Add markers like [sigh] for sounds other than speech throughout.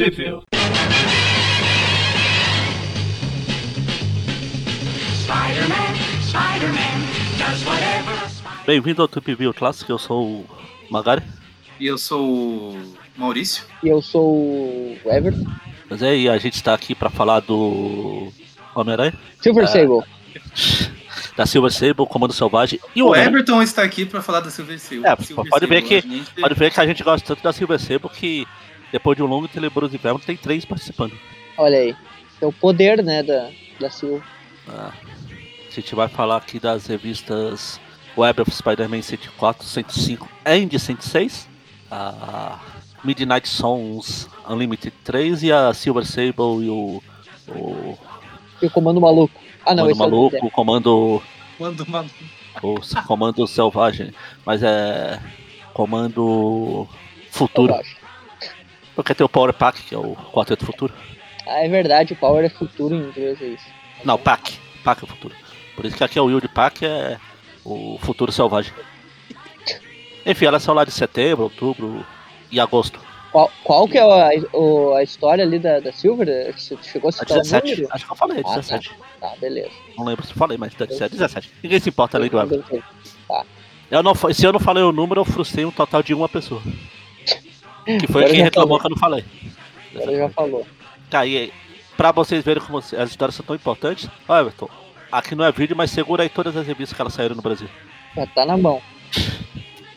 Review. Bem-vindo ao Trip View Classic, eu sou o Magari. E eu sou o Maurício. E eu sou o Everton. Mas é, e a gente está aqui para falar do Homem-Aranha, Silver É. Sable. [laughs] da Silver Sable, Comando Selvagem e o O. Everton está aqui para falar da Silver Sable. É, Silver pode ver Sable, que- a gente- Pode ver que a gente gosta tanto da Silver Sable que depois de um longo Telebros Inverno tem três participando. Olha aí. É o poder, né, da, da Silver. Ah, a gente vai falar aqui das revistas Web of Spider-Man 104, 105 e 106. A Midnight Sons Unlimited 3 e a Silver Sable e o, o E o Comando Maluco. Ah, não, Comando esse é o Maluco, Comando, Quando uma... o Comando Selvagem, mas é Comando Futuro, Selvagem. Porque tem o Power Pack, que é o Quarteto Futuro. Ah, é verdade, o Power é futuro em inglês, é isso. Não, Pack, Pack é o Futuro. Por isso que aqui é o Wild Pack, é o Futuro Selvagem. Enfim, elas são lá de setembro, outubro e agosto. Qual, qual que é a, o- a história ali da, da Silver? Você chegou a A citar o 17, número? acho que eu falei, Ah, tá. 17. Tá, beleza. Não lembro se falei, mas deve ser 17. Ninguém se importa além do. Tá. Eu não, se eu não falei o número, eu frustrei um total de uma pessoa. Que foi Agora quem reclamou falou. que eu não falei. Agora já falou. Tá, e aí, pra vocês verem como as histórias são tão importantes, ó, Everton, aqui não é vídeo, mas segura aí todas as revistas que elas saíram no Brasil. Já tá na mão.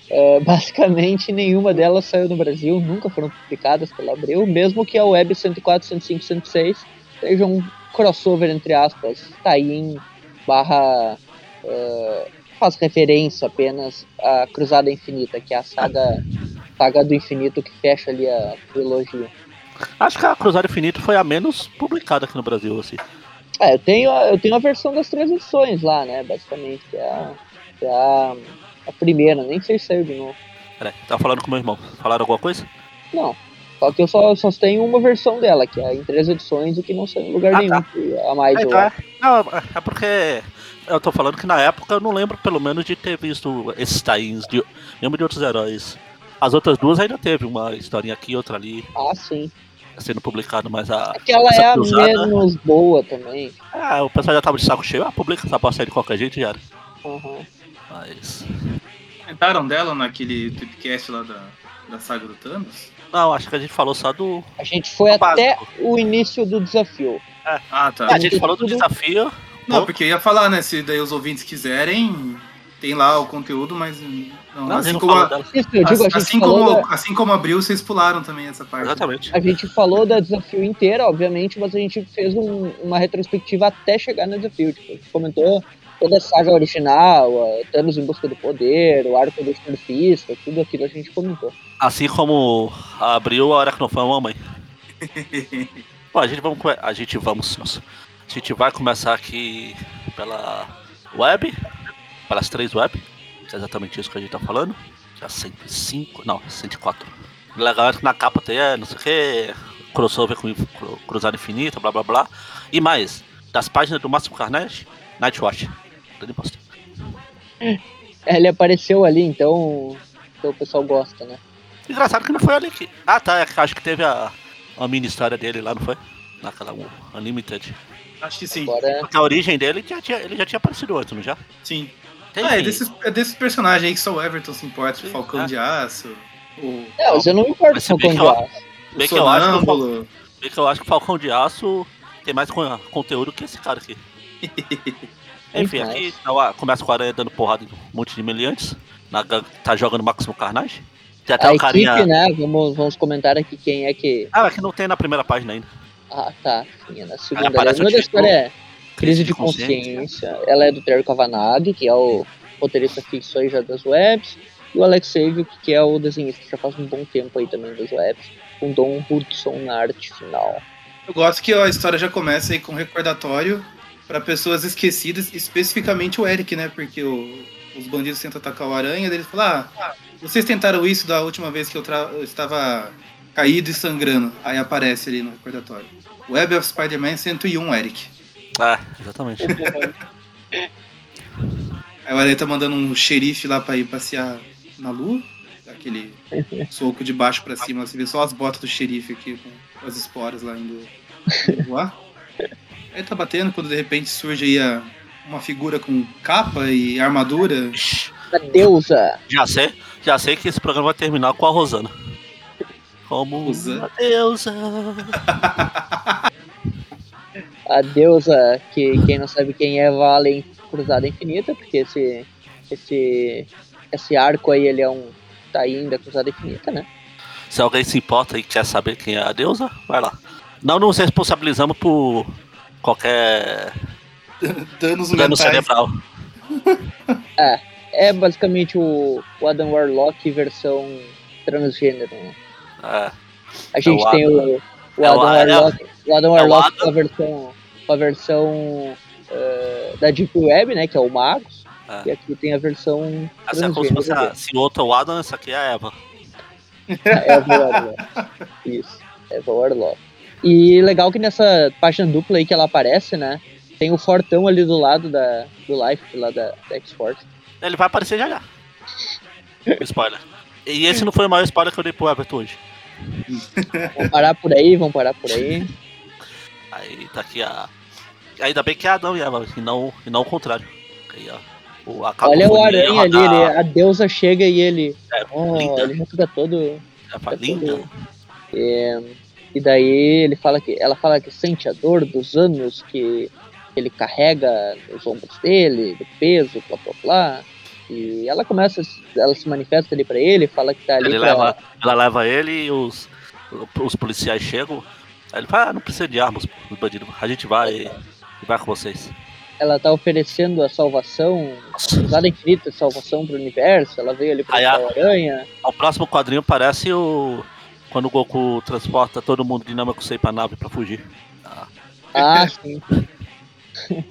É, basicamente, nenhuma delas saiu no Brasil, nunca foram publicadas pela Abril, mesmo que a Web 104, 105, 106 seja um crossover, entre aspas, tie-in barra... é, faz referência apenas à Cruzada Infinita, que é a saga, saga do infinito que fecha ali a trilogia. Acho que a Cruzado Infinito foi a menos publicada aqui no Brasil, assim. É, eu tenho, a- eu tenho a versão das três edições lá, né, basicamente, que é a, que é a, a primeira, nem sei se saiu de novo. Peraí, tava falando com meu irmão. Falaram alguma coisa? Não. Só que eu só, só tenho uma versão dela, que é em três edições e que não saiu em lugar Ah, nenhum. tá. A mais É, então é, acho. não, é- porque eu tô falando que na época eu não lembro pelo menos de ter visto esses tains, de, mesmo de outros heróis. As outras duas ainda teve uma historinha aqui, outra ali, Ah, sim. sendo publicado, mas a. Aquela é a cruzada- menos boa também. Ah, o pessoal já tava de saco cheio, ah, publica essa bosta aí de qualquer jeito já era. Uhum. Mas. Comentaram dela naquele podcast lá da, da saga do Thanos? Não, acho que a gente falou só do. A gente foi até o início do desafio. Ah, tá. a gente falou do desafio. Não, porque eu ia falar, né? Se daí os ouvintes quiserem, tem lá o conteúdo, mas. Não, Não, assim, como a, digo, a assim, como, da, assim como abriu, vocês pularam também essa parte. Exatamente. a gente falou da desafio inteira, obviamente, mas a gente fez um- uma retrospectiva até chegar no desafio. Tipo, a gente comentou toda a saga original, a Thanos em busca do poder, o arco do surfista, tudo aquilo a gente comentou. Assim como abriu a hora que não foi a mamãe. [laughs] Bom, a gente vamos. A gente vamos. A gente vai começar aqui pela web. Pelas três web. Que é exatamente isso que a gente tá falando. Já 105. Não, 104. O Legal é que na capa tem, é, não sei o que. Crossover com cru- Cruzada Infinita, blá blá blá. E mais, das páginas do Máximo Carnage, Nightwatch. É, Ele apareceu ali, então, então o pessoal gosta, né? Engraçado que não foi ali que. Ah tá, é acho que teve a, a mini história dele lá, não foi? Naquela um, Unlimited. Acho que sim. Agora, Porque a origem dele já tinha, ele já tinha aparecido antes, não já? Sim. Tem, Ah, é enfim. desses, é desses personagens aí que só o Everton se importa, Sim, o Falcão é. de Aço, o, não, mas eu não me importo com Falcão que de Aço. o Bem que eu acho que bem que eu acho que o Falcão de Aço tem mais con- conteúdo que esse cara aqui. [laughs] Enfim, Muito aqui tá começa com a aranha dando porrada em um monte de meliantes. Na, tá jogando Máximo Carnage. Tem até A o carinha. equipe, né? Vamos, vamos comentar aqui quem é que. Ah, aqui não tem na primeira página ainda. Ah, tá. Sim, é na segunda. aparece A o da história título, é Crise de Consciência. Ela é do Terry Kavanagh, que é o roteirista fixo aí já das webs. E o Alex Savio, que é o desenhista que já faz um bom tempo aí também das webs. Com Don Hudson na arte final. Eu gosto que a história já começa aí com um recordatório pra pessoas esquecidas, especificamente o Eric, né? Porque o- os bandidos tentam atacar o aranha, daí ele fala: Ah, vocês tentaram isso da última vez que eu, tra- eu estava caído e sangrando. Aí aparece ali no recordatório. Web of Spider-Man 101, Eric. Ah, exatamente. [laughs] Aí o Aranha tá mandando um xerife lá pra ir passear na lua. aquele soco de baixo pra cima. Você vê só as botas do xerife aqui com as esporas lá indo voar. Aí tá batendo quando de repente surge aí a- uma figura com capa e armadura. A deusa. Já sei, já sei que esse programa vai terminar com a Rosana. Como Rosana. uma deusa. [laughs] A deusa, que quem não sabe quem é, vale em Cruzada Infinita, porque esse, esse, esse arco aí, ele é um. tá aí da Cruzada Infinita, né? Se alguém se importa e quer saber quem é a deusa, vai lá. Não nos responsabilizamos por qualquer [laughs] Danos dano cerebral. [laughs] É basicamente o, o Adam Warlock versão transgênero, né? É, A gente o tem o, o é o Adam Adam- Warlock, o Adam é Warlock com a versão, com a versão eh, da Deep Web, né? Que é o Magus. É. E aqui tem a versão essa é como se fosse a, se o outro é o Adam, essa aqui é a Eva. Eva Warlock. [laughs] Isso, Eva Warlock. E legal que nessa página dupla aí que ela aparece, né? Tem o Fortão ali do lado da, do Life, lá da, da X-Force. Ele vai aparecer já já. [laughs] Spoiler. E esse não foi o maior spoiler que eu dei pro Everton hoje. Vamos parar por aí, vamos parar por aí. Aí tá aqui a. Ainda bem que é Adão e Eva, e não, e não o contrário. Aí. O, a Olha o aranha ali, ele- a deusa chega e ele. É, Oh, linda. ele já fica todo. Eva, linda. É, e daí ele fala que ela fala que sente a dor dos anos que ele carrega nos ombros dele, do peso, blá blá blá. E ela começa, ela se manifesta ali pra ele, fala que tá ali Ele pra, leva, ela leva ele e os, os policiais chegam. Aí ele fala, ah, não precisa de armas, os bandidos. A gente vai vai com vocês. ela tá oferecendo a salvação, a cruzada infinita, a salvação pro universo. Ela veio ali pra Aí a- aranha. O próximo quadrinho parece o. Quando o Goku transporta todo mundo de Namekusei pra nave pra fugir. Ah, sim. [laughs]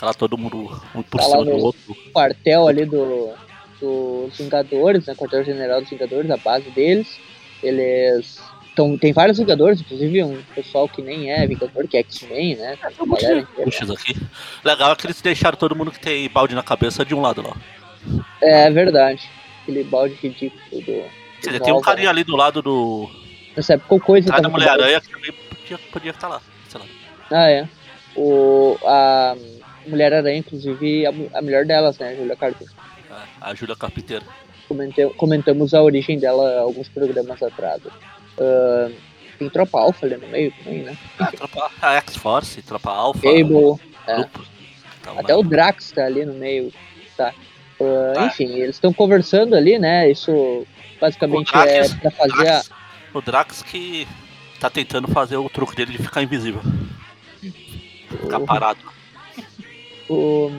Lá todo mundo um por Tá cima do outro. quartel ali do, dos Vingadores, né? Quartel-General dos Vingadores, a base deles. Eles. Então, tem vários Vingadores, inclusive um pessoal que nem é Vingador, que é X-Men, né? Tem um monte aqui. Legal é que eles deixaram todo mundo que tem balde na cabeça de um lado lá. É verdade. Aquele balde ridículo do. Quer do dizer, tem um carinha ali do lado do. Nessa época, coisa Atrás da. Mulher-Aranha que também podia, podia estar lá. Sei lá. Ah, é. O, a Mulher-Aranha, inclusive, a, a melhor delas, né? Julia Carter. A Júlia Carpinteira. Comente- comentamos a origem dela alguns programas atrás. Ah, tem Tropa Alpha ali no meio também, né? A, tropa, a X-Force, Tropa Alpha. Cable, é. Então, até o Drax tá ali no meio, tá? Ah, Tá. Enfim, eles estão conversando ali, né? Isso basicamente Drax- é pra fazer a, Drax, o Drax que tá tentando fazer o truque dele de ficar invisível. Ficar parado. O,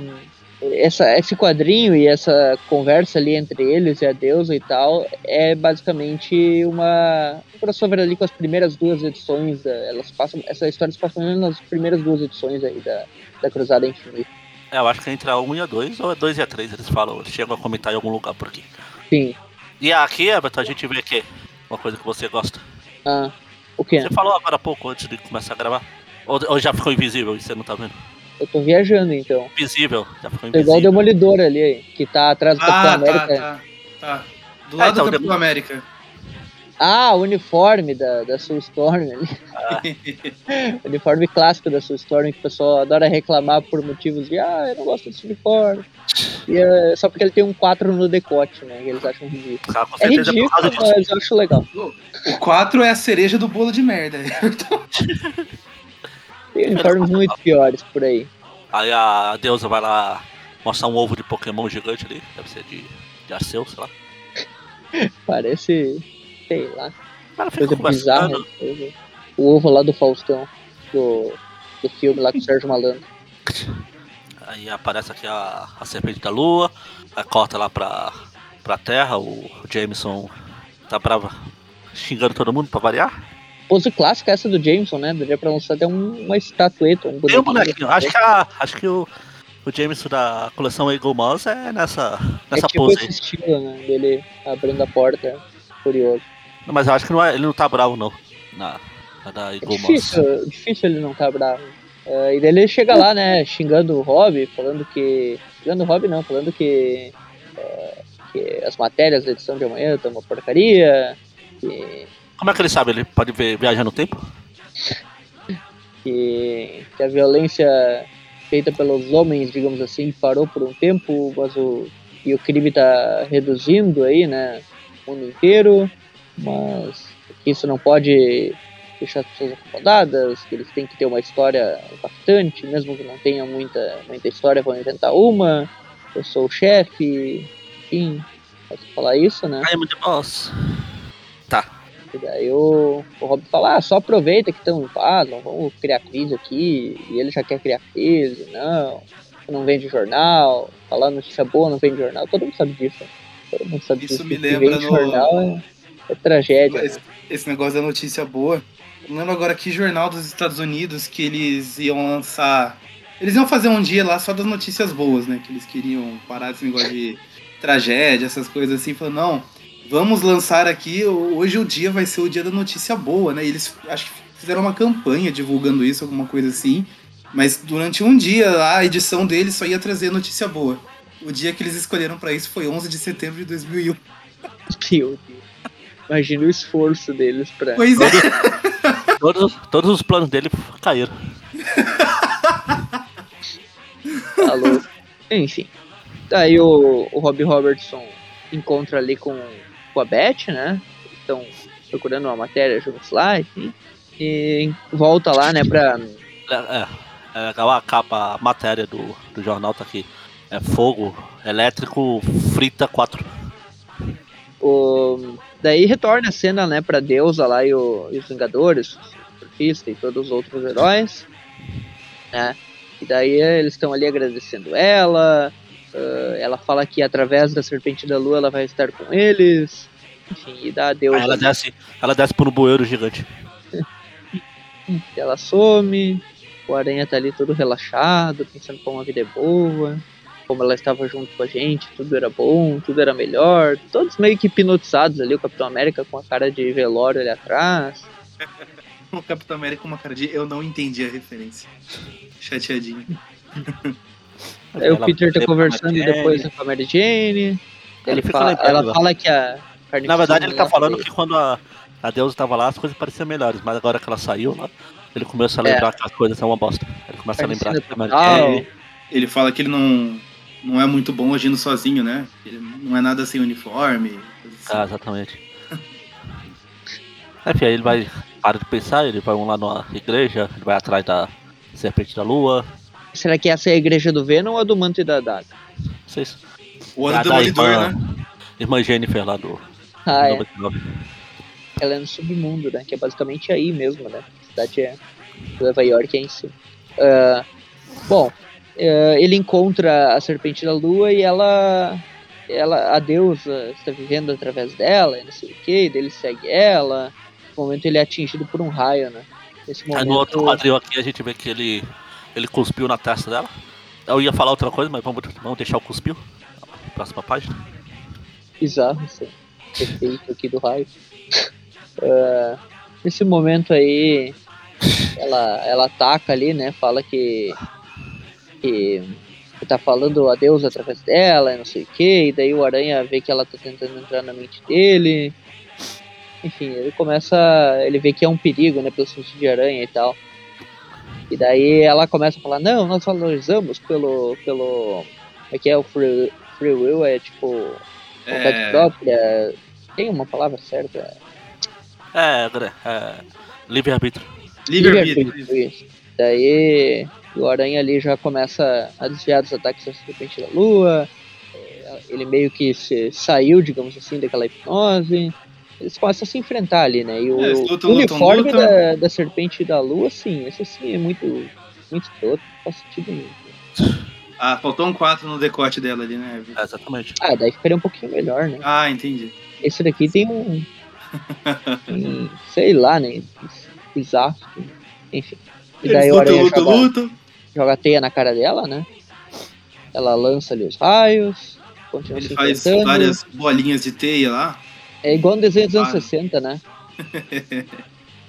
essa, esse quadrinho e essa conversa ali entre eles e a deusa e tal é basicamente uma um crossover ali com as primeiras duas edições. da- elas passam, essa história se passa nas primeiras duas edições aí da, da Cruzada Infinita. É, eu acho que entre a 1 e a 2, ou é 2 e a 3, eles falam, eles chegam a comentar em algum lugar por aqui. Sim. E aqui, Everton, a gente vê que uma coisa que você gosta. Ah, o que? Você falou agora há pouco, antes de começar a gravar. Ou, ou já ficou invisível e você não tá vendo? Eu tô viajando então. Invisível, já ficou Tô igual o invisível. Demolidor ali, que tá atrás do Capitão Ah, tá, América. tá, tá. Do Ah, lado então, do Capitão América. Ah, o uniforme da, da Soul Storm ali. O [laughs] uniforme clássico da Soul Storm que o pessoal adora reclamar por motivos de ah, eu não gosto desse uniforme. E é só porque ele tem um 4 no decote, né? Que eles acham ridículo. Ah, com É certeza é por ridículo, causa disso. mas eu acho legal. O 4 é a cereja do bolo de merda. [laughs] Tem uniformes muito piores por aí. Aí a deusa vai lá mostrar um ovo de Pokémon gigante ali, deve ser de, de Arceus, sei lá. Parece, sei lá, fica coisa bizarra. coisa. O ovo lá do Faustão, do, do filme lá com o Sérgio Malandro. Aí aparece aqui a, a serpente da lua, aí corta lá pra, pra terra, o, Jameson tá bravo, xingando todo mundo pra variar. Pose clássica essa do Jameson, né? Daria pra lançar até um- uma estatueta, um Tem um bonequinho. acho que, a, acho que o, o Jameson da coleção Eagle Mouse é nessa, É nessa tipo pose esse estilo, né? Dele abrindo a porta, curioso. Mas eu acho que não é- ele não tá bravo não, na, na da É Eagle Mouse. difícil, difícil ele não tá bravo. É, e daí ele chega lá, né, xingando o Rob, falando que. Xingando o Rob não, falando que. é, que as matérias da edição de amanhã estão uma porcaria, que, Como é que ele sabe? Ele pode ver, viajar no tempo? que, que a violência feita pelos homens, digamos assim, parou por um tempo, mas o, e o crime está reduzindo aí, né, no mundo inteiro, mas isso não pode deixar as pessoas acomodadas, que eles têm que ter uma história impactante, mesmo que não tenha muita, muita história, vão inventar uma, eu sou o chefe, enfim, pode falar isso, né? I am the boss. E daí o, o Rob fala, ah, só aproveita que estão em paz, não vamos criar crise aqui. E ele já quer criar crise, não. Não vende jornal, falar notícia boa não vende jornal, todo mundo sabe disso. Todo mundo sabe Isso disso. me lembra no- jornal é, é tragédia. Esse, esse negócio da notícia boa. Eu lembro agora que jornal dos Estados Unidos que eles iam lançar. Eles iam fazer um dia lá só das notícias boas, né? Que eles queriam parar desse negócio de tragédia, essas coisas assim. Falando, não, vamos lançar aqui. Hoje o dia vai ser o dia da notícia boa, né? E eles acho que fizeram uma campanha divulgando isso, alguma coisa assim. Mas durante um dia lá, a edição deles só ia trazer notícia boa. O dia que eles escolheram pra isso foi 11 de setembro de 2001. Meu Deus. Imagina o esforço deles pra. Pois é. Todos, todos os planos dele caíram. Tá louco. Enfim. Daí o, o Rob Robertson encontra ali com, com a Beth, né? Estão procurando uma matéria juntos lá, enfim. E volta lá, né, pra. É, é, é legal a capa, a matéria do, do jornal tá aqui. É fogo elétrico frita 4. O... Daí retorna a cena, né, pra deusa lá e, o- e os Vingadores, Surfista e todos os outros heróis, né? E daí eles estão ali agradecendo ela, ah, ela fala que através da Serpente da Lua ela vai estar com eles, enfim, e dá a deusa. Aí ela desce, ela desce por um bueiro gigante. [laughs] Ela some, o Aranha tá ali todo relaxado, pensando como a vida é boa, como ela estava junto com a gente, tudo era bom, tudo era melhor, todos meio que hipnotizados ali, o Capitão América com a cara de velório ali atrás. [laughs] O Capitão América com uma cara de eu não entendi a referência. Chateadinho. [laughs] Aí o Peter tá conversando depois com a Mary Jane. Ele fala, ela fala que a Na verdade, ele tá falando que quando a, a deusa tava lá, as coisas pareciam melhores, mas agora que ela saiu lá, ele começa a É. lembrar que as coisas são uma bosta. Ele começa a lembrar que a Mary. Jane- Ele fala que ele não, não é muito bom agindo sozinho, né? Ele não é nada sem uniforme. assim. Ah, exatamente. [laughs] Enfim, aí ele vai, para de pensar, ele vai lá na igreja, ele vai atrás da Serpente da Lua, Será que essa é a igreja do Venom ou a do Manto e da Daga? vocês. O Ah, ano do da Demolidor, irmã, né? Irmã Jennifer lá do Ah, é. 99. Ela é no submundo, né? Que é basicamente aí mesmo, né? A cidade é. Nova York é em si. Ah, bom, ah, ele encontra a Serpente da Lua e ela. ela a deusa está vivendo através dela, e não sei o que, ele segue ela. No momento ele é atingido por um raio, né? Nesse Aí momento. no outro quadril aqui a gente vê que ele, ele cuspiu na testa dela. Eu ia falar outra coisa, mas vamos, vamos deixar o cuspil. Próxima página. bizarro esse efeito aqui do raio. [laughs] Ah, nesse momento aí, ela, ela ataca ali, né? Fala que, que que tá falando a Deus através dela, e não sei o que, e daí o Aranha vê que ela tá tentando entrar na mente dele. Enfim, ele começa. Ele vê que é um perigo, né? Pelo sentido de aranha e tal. E daí ela começa a falar, não, nós valorizamos pelo. pelo. Como é que é o free, free will? É tipo vontade É, própria. Tem uma palavra certa? É, André, é. Livre-arbítrio. livre-arbítrio. Isso. Daí o Aranha ali já começa a desviar dos ataques da Serpente da Lua. É, Ele meio que se saiu, digamos assim, daquela hipnose. Eles começam a se enfrentar ali, né? E o, É, lutam, o lutam, uniforme lutam. Da, da Serpente da Lua, sim, esse sim é muito, muito todo, não faz sentido nenhum. Ah, faltou um 4 no decote dela ali, né? É, exatamente. Ah, daí ficaria um pouquinho melhor, né? Ah, entendi. Esse daqui tem um. [laughs] um, sei lá, né? Bizarro. Enfim. E daí o lutam, joga, lutam. joga a teia na cara dela, né? Ela lança ali os raios. Continua Ele se faz várias bolinhas de teia lá. É igual no desenho dos anos Ah. 60, né? [laughs]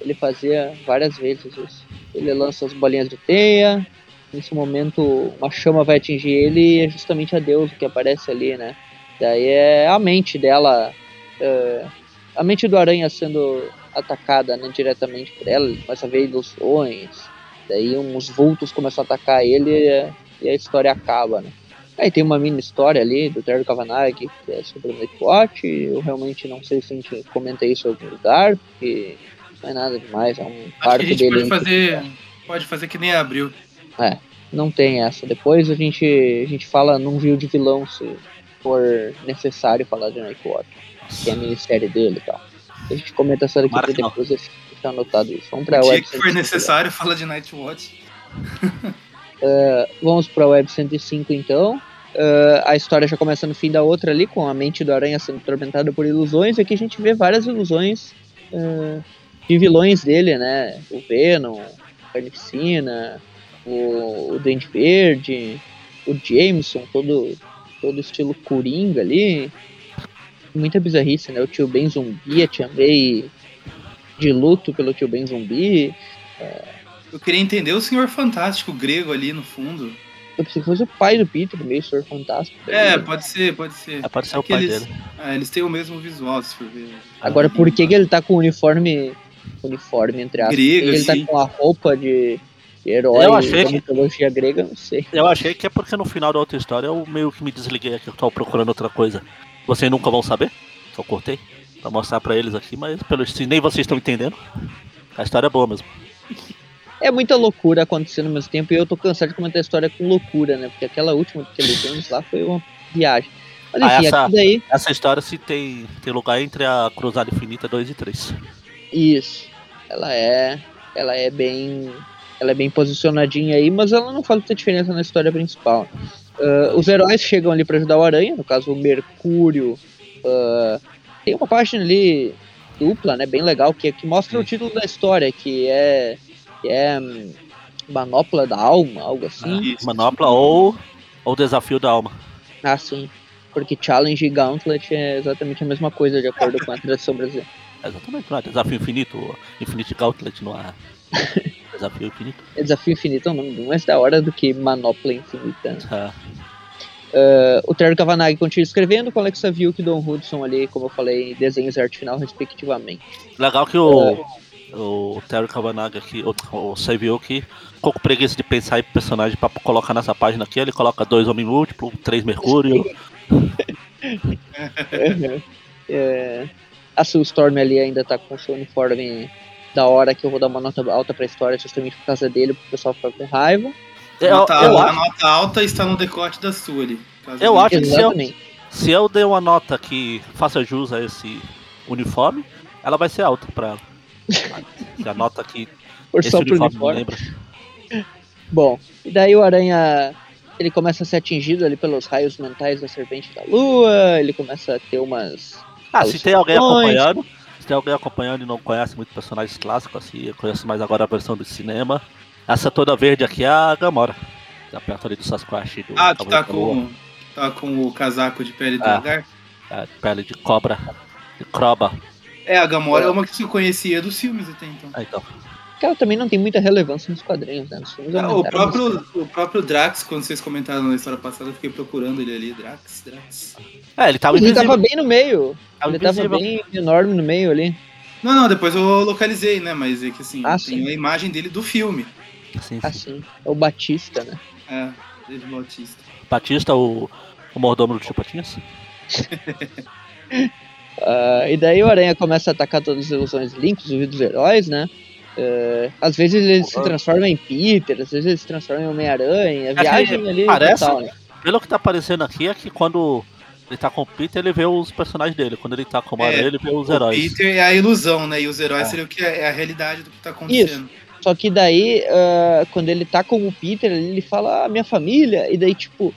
Ele fazia várias vezes isso. Ele lança as bolinhas de teia. Nesse momento, uma chama vai atingir ele e é justamente a Deus que aparece ali, né? Daí é a mente dela, é, a mente do Aranha sendo atacada né, diretamente por ela, ele começa a ver ilusões, daí uns vultos começam a atacar ele e, e a história acaba, né. Aí tem uma mini história ali do Terry Kavanagh, que é sobre o Nightwatch, eu realmente não sei se a gente comenta isso em algum lugar, porque não é nada demais, é um Acho parto que a gente dele. pode fazer, pode fazer que nem abriu. É, não tem essa. Depois a gente, a gente fala num view de vilão se for necessário falar de Nightwatch, que é a minissérie dele e tal. A gente comenta essa daqui pra que depois deixar anotado isso. Vamos pra O dia web que for 105 necessário, fala de Nightwatch. agora. [laughs] Vamos pra web 105 então. Uh, a história já começa no fim da outra ali, com a mente do Aranha sendo atormentada por ilusões. E aqui a gente vê várias ilusões uh, de vilões dele, né? O Venom, a Carnificina, o, o Dente Verde, o Jameson, todo, todo estilo Coringa ali. Muita bizarrice, né? O tio Ben Zumbi, a Tia May de luto pelo tio Ben Zumbi. Eu queria entender o Senhor Fantástico grego ali no fundo. Eu pensei que fosse o pai do Peter, meio Senhor Fantástico. É, pode ser, pode ser. É, pode ser o que pai eles- dele. Ah, eles têm o mesmo visual, se for ver. Agora, por que, que ele tá com o uniforme. Uniforme, entre aspas? Grego, ele assim. tá com a roupa de herói Eu achei da que- mitologia grega, não sei. Eu achei que é porque no final da outra história eu meio que me desliguei aqui, eu tava procurando outra coisa. Vocês nunca vão saber? Só cortei pra mostrar pra eles aqui, mas pelo se nem vocês estão entendendo. A história é boa mesmo. É muita loucura acontecendo ao mesmo tempo e eu tô cansado de comentar a história com loucura, né? Porque aquela última que ele fez lá foi uma viagem. Mas Ah, enfim, essa- aqui daí. Essa história se tem, tem lugar entre a Cruzada Infinita 2 e 3. Isso. Ela é. Ela é bem. Ela é bem posicionadinha aí, mas ela não faz muita diferença na história principal. Ah, os heróis chegam ali pra ajudar o Aranha, no caso o Mercúrio. ah, tem uma página ali dupla, né? Bem legal, que, que mostra o título da história, que é. Que é. hum, Manopla da Alma, algo assim. Isso. Manopla ou ou Desafio da Alma. Ah, sim. Porque Challenge e Gauntlet é exatamente a mesma coisa, de acordo com a tradição brasileira. [laughs] Exatamente, não é Desafio Infinito, Infinite Gauntlet não é. [laughs] Desafio Infinito. É Desafio Infinito é um nome mais da hora do que Manopla Infinita. É. [laughs] Uh, o Terry Kavanagh continua escrevendo com Alexa Vilk e Don Hudson ali, como eu falei, desenhos e arte final, respectivamente. Legal que o, o Terry Kavanagh aqui, o, o Savio que ficou com preguiça de pensar em personagem pra colocar nessa página aqui, ele coloca dois homens múltiplos, três Mercúrio. [laughs] É, a Sue Storm ali ainda tá com seu uniforme da hora, que eu vou dar uma nota alta pra história justamente por causa dele, pro pessoal ficar com raiva. Eu, nota, eu a acho, nota alta está no decote da sua ali. Eu ele- acho que se eu, Exatamente. se eu der uma nota que faça jus a esse uniforme, ela vai ser alta pra ela. [laughs] A nota que Por esse só pro uniforme me uniforme. lembra. [laughs] Bom, e daí o Aranha ele começa a ser atingido ali pelos raios mentais da Serpente da Lua, ele começa a ter umas. Ah, se tem alguém acompanhando, se tem alguém acompanhando e não conhece muito personagens clássicos, assim, eu conheço mais agora a versão do cinema. Essa toda verde aqui é a Gamora. Tá perto ali do Sasquatch do Ah, que tá com, tá com o casaco de pele de Ah. lagarto. É, pele de cobra. De croba. É, a Gamora é uma que eu conhecia dos filmes até então. Ah, então. Que ela também não tem muita relevância nos quadrinhos, né? Nos filmes Ah, o, bastante. próprio, o próprio Drax, quando vocês comentaram na história passada, eu fiquei procurando ele ali. Drax, Drax. É, ele tava Ele invisível. tava bem no meio. Tava ele tava bem enorme no meio ali. Não, não, depois eu localizei, né? Mas é que assim, Ah, tem sim. a imagem dele do filme. Sim, sim. Assim. É o Batista, né? É, Dave Bautista. Batista, o, o mordomo do Tio Patinhas. [laughs] Ah, e daí o Aranha começa a atacar todas as ilusões ali, inclusive dos heróis, né? Ah, às vezes ele se Uhum. transforma em Peter, às vezes ele se transforma em Homem-Aranha. A que viagem ali parece- total, né? Pelo que tá aparecendo aqui é que quando ele tá com o Peter, ele vê os personagens dele. Quando ele tá com o Mario, É, ele vê os O heróis. Peter é a ilusão, né? E os heróis É. seriam o que é é a realidade do que tá acontecendo. Só que daí, ah, quando ele tá com o Peter, ele fala, ah, minha família, e daí, tipo,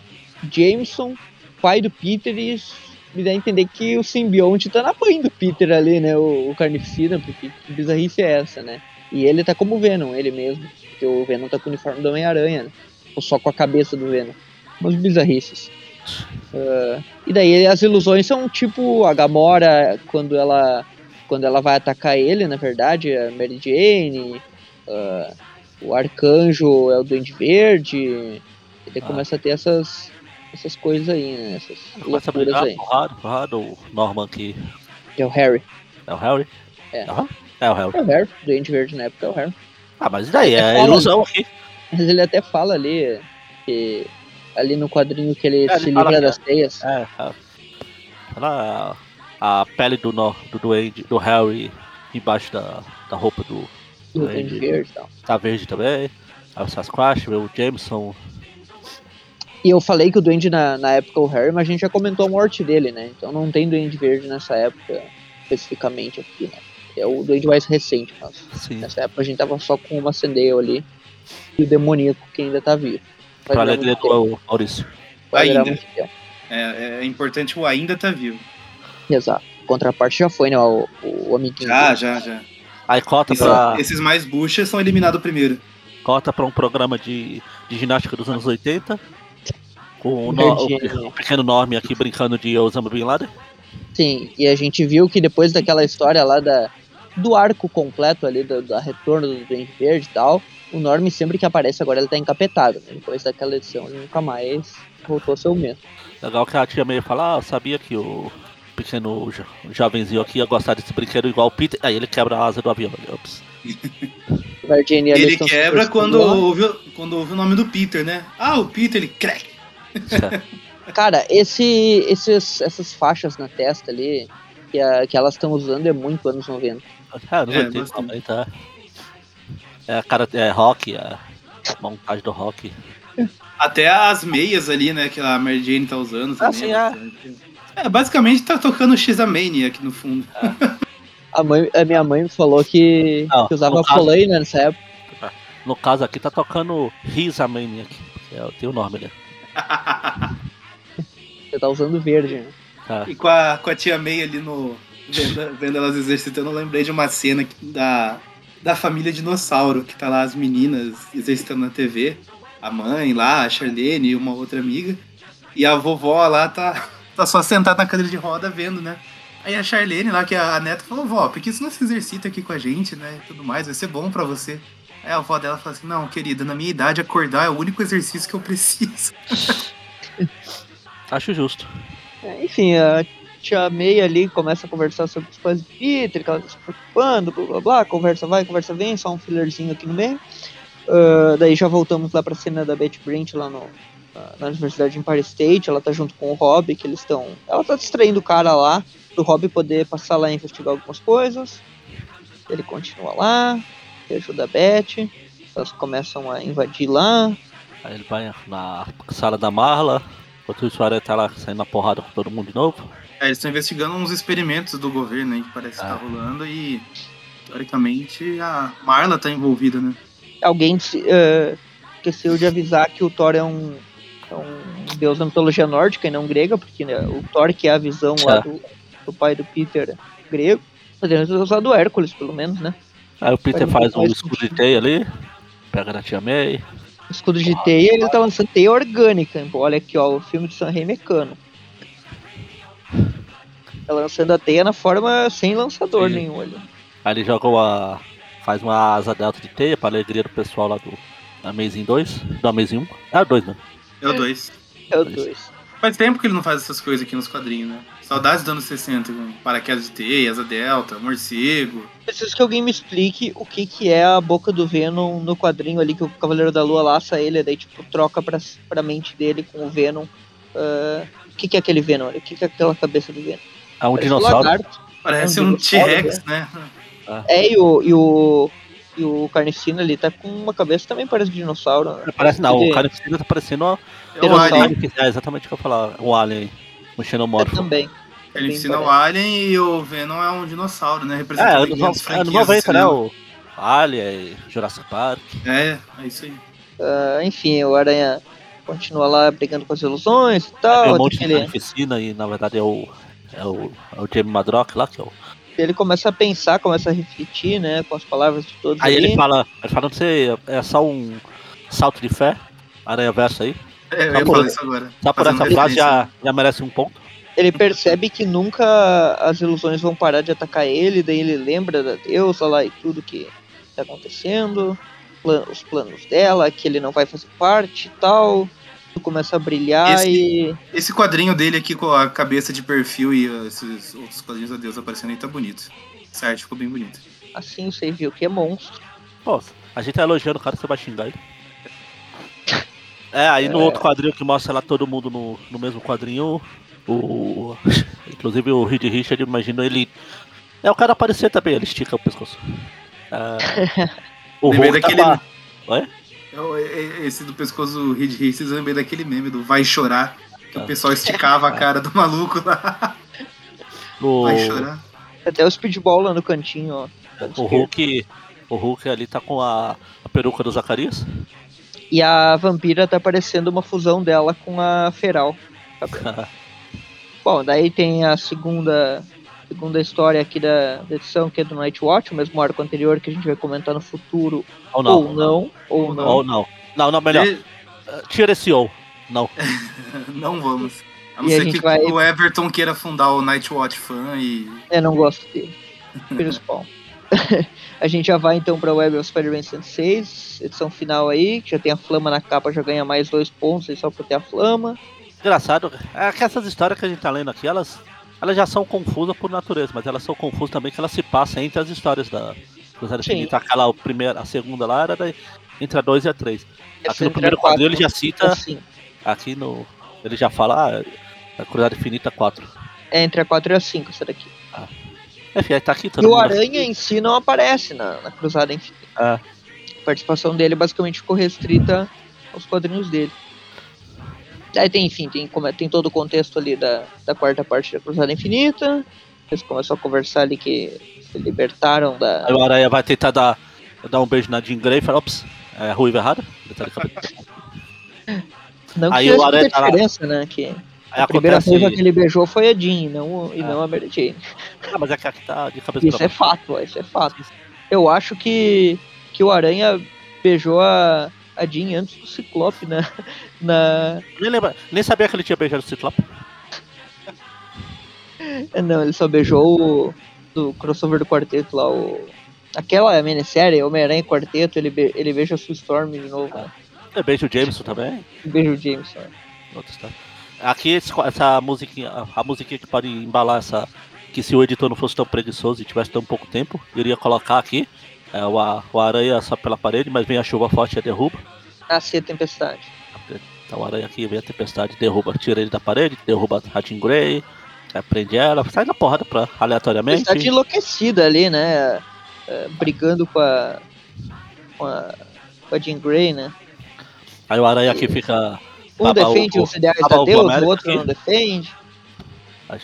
Jameson, pai do Peter, e isso me dá a entender que o simbionte tá na mãe do Peter ali, né? O, o carnificina, porque que bizarrice é essa, né? E ele tá como Venom, ele mesmo. Porque o Venom tá com o uniforme do Homem-Aranha, né? Ou só com a cabeça do Venom. Umas bizarrices. Ah, e daí as ilusões são tipo a Gamora quando ela quando ela vai atacar ele, na verdade, a Mary Jane, ah, o Arcanjo é o Duende Verde, e daí Ah. começa a ter essas essas coisas aí, né? Essas Começa a brigar, aí. porrada, porrada, o Norman aqui. É o Harry. É o Harry? É. Aham. É o Harry. É o Harry. O Duende Verde na época é o Harry. Ah, mas e daí? É ilusão aqui. Mas ele até fala ali que ali no quadrinho que ele É, se ele livra que- das teias. É, é. Ela, a pele do, no, do Duende, do Harry, embaixo da, da roupa do. do. Duende Verde e tal. Tá verde também. Aí o Sasquatch, o Jameson. E eu falei que o Duende na, na época é o Harry, mas a gente já comentou a morte dele, né? Então não tem Duende Verde nessa época especificamente aqui, né? É o Duende mais recente, mas Sim. nessa época a gente tava só com o Macendale ali e o demoníaco que ainda tá vivo. Pra alegria do Maurício. Ainda. É, é importante o ainda tá vivo. Exato. Contraparte já foi, né? O, o amiguinho. Já, dele. já, já. Aí cota Isso- pra, esses mais buchas são eliminados primeiro. cota pra um programa de, de ginástica dos anos 80. Com o, no- o- o pequeno Norme aqui brincando de Osama Bin Laden. Sim, e a gente viu que depois daquela história lá da, do arco completo ali, do, da retorno do Duende Verde e tal, o Norm sempre que aparece agora ele tá encapetado, né? Depois daquela edição ele nunca mais voltou a ser o mesmo. Legal que a tia meio fala, ah, eu sabia que o pequeno jo- jovenzinho aqui ia gostar desse brinquedo igual o Peter. Aí ele quebra a asa do avião. Ele, Ops. E Ele quebra quando ouve, quando ouve o nome do Peter, né? Ah, o Peter, ele crack. [laughs] Cara, esse, esses, essas faixas na testa ali, que, a- que elas estão usando é muito anos 90. É, não É, vai ter bastante. também, tá? É a cara, é rock, é a montagem do rock. Até as meias ali, né, que a Mary Jane tá usando. Ah, também, sim, né? É, basicamente tá tocando X-Mania aqui no fundo. [laughs] A, mãe, a minha mãe falou que, Não, que usava caso- polaina nessa época. No caso aqui tá tocando Risa Maniac, que é, tem o nome, né? Você tá usando verde, né? Tá. E com a, com a tia May ali no. Vendo, vendo elas exercitando, eu lembrei de uma cena da, da família dinossauro, que tá lá as meninas exercitando na TV. A mãe lá, a Charlene e uma outra amiga. E a vovó lá tá, tá só sentada na cadeira de roda vendo, né? Aí a Charlene lá, que é a neta, falou, vó, por que você não se exercita aqui com a gente, né? E tudo mais, vai ser bom pra você. Aí a avó dela falou assim, não, querida, na minha idade acordar é o único exercício que eu preciso. [laughs] Acho justo. É, enfim, a tia May ali começa a conversar sobre os pais do Peter, que ela tá se preocupando, blá blá blá, conversa vai, conversa vem, só um fillerzinho aqui no meio. Ah, daí já voltamos lá pra cena da Betty Brant lá no, na, na Universidade de Empire State, ela tá junto com o Rob, que eles estão. Ela tá distraindo o cara lá, pro Rob poder passar lá e investigar algumas coisas. Ele continua lá, ele ajuda a Betty, elas começam a invadir lá. Aí ele vai na sala da Marla, enquanto o Aranha tá lá saindo na porrada com todo mundo de novo. É, eles estão investigando uns experimentos do governo aí que parece que Ah. tá rolando e teoricamente a Marla tá envolvida, né? alguém eh, esqueceu de avisar que o Thor é um, é um deus da mitologia nórdica e não grega, porque né, o Thor, que é a visão lá É. do, do pai do Peter grego, podemos ter usado o Hércules, pelo menos, né? Aí o Peter Faz um faz um escudo de teia ali, pega na tia May. O escudo de teia, ele tá lançando teia orgânica. Olha aqui, ó, o filme de Sam Raimi é. Tá lançando a teia na forma sem lançador Sim. nenhum ali. Aí ele joga uma. faz uma asa delta de teia pra alegria do pessoal lá do Amazing 2, do Amazing 1. É o 2, né? É o 2. É o Pois. 2. Faz tempo que ele não faz essas coisas aqui nos quadrinhos, né? Saudades dos anos 60, com paraquedas de teia, asa delta, morcego. Preciso que alguém me explique o que que é a boca do Venom no quadrinho ali que o Cavaleiro da Lua laça ele, daí tipo troca pra, pra mente dele com o Venom. Ah, o que que é aquele Venom? ali? O que que é aquela cabeça do Venom? É um Parece dinossauro. lagarto. Parece É um um T-Rex, né? É, e o, e o, e o Carnificina ali tá com uma cabeça também parece dinossauro. né? Parece não, o cara precisa tá parecendo É o Dinossauro. Alien. É exatamente o que eu falar, um alien, um É xenomorfo. também. Ele Bem ensina o. Alien e o Venom é um dinossauro, né? É, Representa as anos franquias do 90, né? O Alien, Jurassic Park. É, é isso aí. Ah, enfim, o Aranha continua lá brigando com as ilusões e Tem tal. um até monte de carnificina e na verdade é o. É o, é o Jamie Madrock lá, que é o. ele começa a pensar, começa a refletir, né, com as palavras de todos Aí ali. ele fala, ele fala, não sei, é só um salto de fé, Aranha Verso aí. [laughs] É, eu Tá ia bom. falar isso agora. Só por essa frase já, já merece um ponto. ele percebe que nunca as ilusões vão parar de atacar ele, daí ele lembra da deusa lá e tudo que tá acontecendo, plan- os planos dela, que ele não vai fazer parte e tal. começa a brilhar Esse- e. Esse quadrinho dele aqui com a cabeça de perfil e uh, esses outros quadrinhos da Deus aparecendo aí tá bonito. Essa arte ficou bem bonita. Assim você viu que é monstro. Pô, a gente tá elogiando o cara, você vai xingar ele. É, aí no outro quadrinho que mostra lá todo mundo no, no mesmo quadrinho, o. [laughs] Inclusive o Reed Richard, imagino ele. É o cara aparecer também, ele estica o pescoço. É, [laughs] o Hulk daquele- tava- Oi? É é- é- Esse do pescoço do Reed Richards, eu lembrei daquele meme do Vai Chorar, que Ah. o pessoal esticava a cara do [laughs] maluco lá. O, Vai chorar. Até o speedball lá no cantinho, ó. o Hulk. O Hulk ali tá com a, a peruca do Zacarias. E a vampira tá parecendo uma fusão dela com a feral. [laughs] Bom, daí tem a segunda segunda história aqui da, da edição, que é do Night Watch, o mesmo arco anterior que a gente vai comentar no futuro. ou não. Ou não, ou não. Ou não. Não, não, melhor. E- Uh, Tira esse ou. Não. [laughs] Não vamos. A não E a ser gente que vai- o Everton queira fundar o Nightwatch fan e. Eu não gosto dele. Spawn. [laughs] [laughs] a gente já vai então pra Web of Spider-Man 106, edição final aí, que já tem a flama na capa, já ganha mais dois pontos aí só por ter a flama. Engraçado, é que essas histórias que a gente tá lendo aqui, elas, elas já são confusas por natureza, mas elas são confusas também que elas se passam entre as histórias da Cruzada. Infinita. Aquela, a primeira, a segunda lá era da, entre a 2 e a 3. Aqui no primeiro quadrinho ele já cita, Assim, aqui no. Ele já fala, ah, a Cruzada Infinita 4. é entre a 4 e a 5 essa daqui. Aí tá aqui E todo o Aranha em si não aparece na, na Cruzada Infinita. É. A participação dele basicamente ficou restrita aos quadrinhos dele. Aí tem, enfim, tem, como- tem todo o contexto ali da, da quarta parte da Cruzada Infinita. Eles começam a conversar ali que se libertaram da. Aí o Aranha vai tentar dar, dar um beijo na Jean Grey e fala, ops, é ruiva errada. [laughs] Tá. Não Aí que o fizesse Aranha tá lá. né? Que Aí a primeira ruiva que ele beijou foi a Jean, e não, e Ah. não a Mary Jane. Ah, mas é que tá de cabeça Isso é fato, isso é fato. Eu acho que, que o Aranha beijou a, a Jean antes do Ciclope, né? [laughs] Na... Nem, lembra, nem sabia que ele tinha beijado o Ciclope. Não, ele só beijou o do crossover do quarteto lá, o. Aquela minissérie, Homem-Aranha e Quarteto, ele, be... ele beija a Sue Storm de novo. né? É, Beijo o Jameson também. Beijo o Jameson. Outra história. Aqui essa musiquinha, a- musiquinha que pode embalar essa. Que se o editor não fosse tão preguiçoso e tivesse tão pouco tempo, eu iria colocar aqui. É, o, a- o aranha só pela parede, mas vem a chuva forte e a derruba. Nasce a tempestade. Então o aranha aqui vem a tempestade, derruba, tira ele da parede, derruba a Jean Grey, é, prende ela, sai na porrada pra, aleatoriamente. Tempestade enlouquecida ali, né? É, brigando com a. com a. com a Jean Grey, né? Aí o aranha aqui fica. Um Baba defende os ideais baba da Deus, América o outro não defende.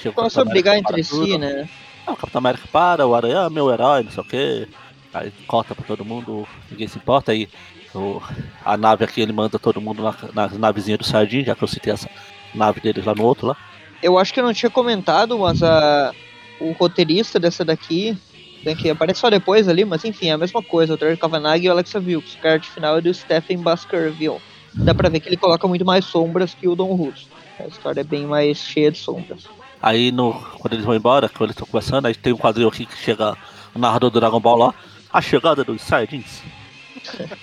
O Começou a brigar entre si, tudo. né? Ah, o Capitão América para, o Aranha é meu herói, não sei o que. Aí corta pra todo mundo, ninguém se importa. Aí o- a nave aqui ele manda todo mundo na, na navezinha do Sardinha, já que eu citei essa nave deles lá no outro lá. Eu acho que eu não tinha comentado, mas a, o roteirista dessa daqui, né, que aparece só depois ali, mas enfim, é a mesma coisa. O Trevor Kavanagh e o Alexa Wilkes. O card final é do Stephen Baskerville. Dá pra ver que ele coloca muito mais sombras que o Don Russo. A história é bem mais cheia de sombras. Aí no, quando eles vão embora, quando eles estão conversando, aí tem um quadril aqui que chega o narrador do Dragon Ball lá. A chegada dos Saiyajins. [laughs]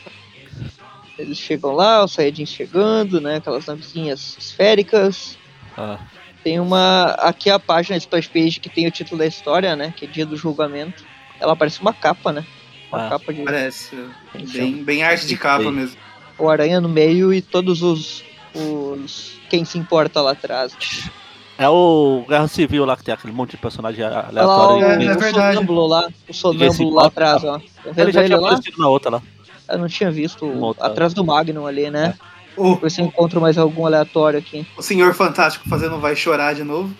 Eles chegam lá, os Saiyajins chegando, né? Aquelas navezinhas esféricas. Ah, Tem uma. Aqui a página splash page que tem o título da história, né? Que é Dia do Julgamento. Ela parece uma capa, né? Uma Ah. capa de Parece. Bem, bem arte de capa mesmo. O aranha no meio e todos os. os quem se importa lá atrás. é o Guerra Civil lá que tem aquele monte de personagem Olha lá aleatório. o, é, é o verdade. sonâmbulo lá, o sonâmbulo lá atrás, ó. Ele já ele tinha lá? aparecido na outra lá. Eu não tinha visto outra. atrás do Magnum ali, né? O, Ver se eu encontro mais algum aleatório aqui. o Senhor Fantástico fazendo Vai Chorar de novo.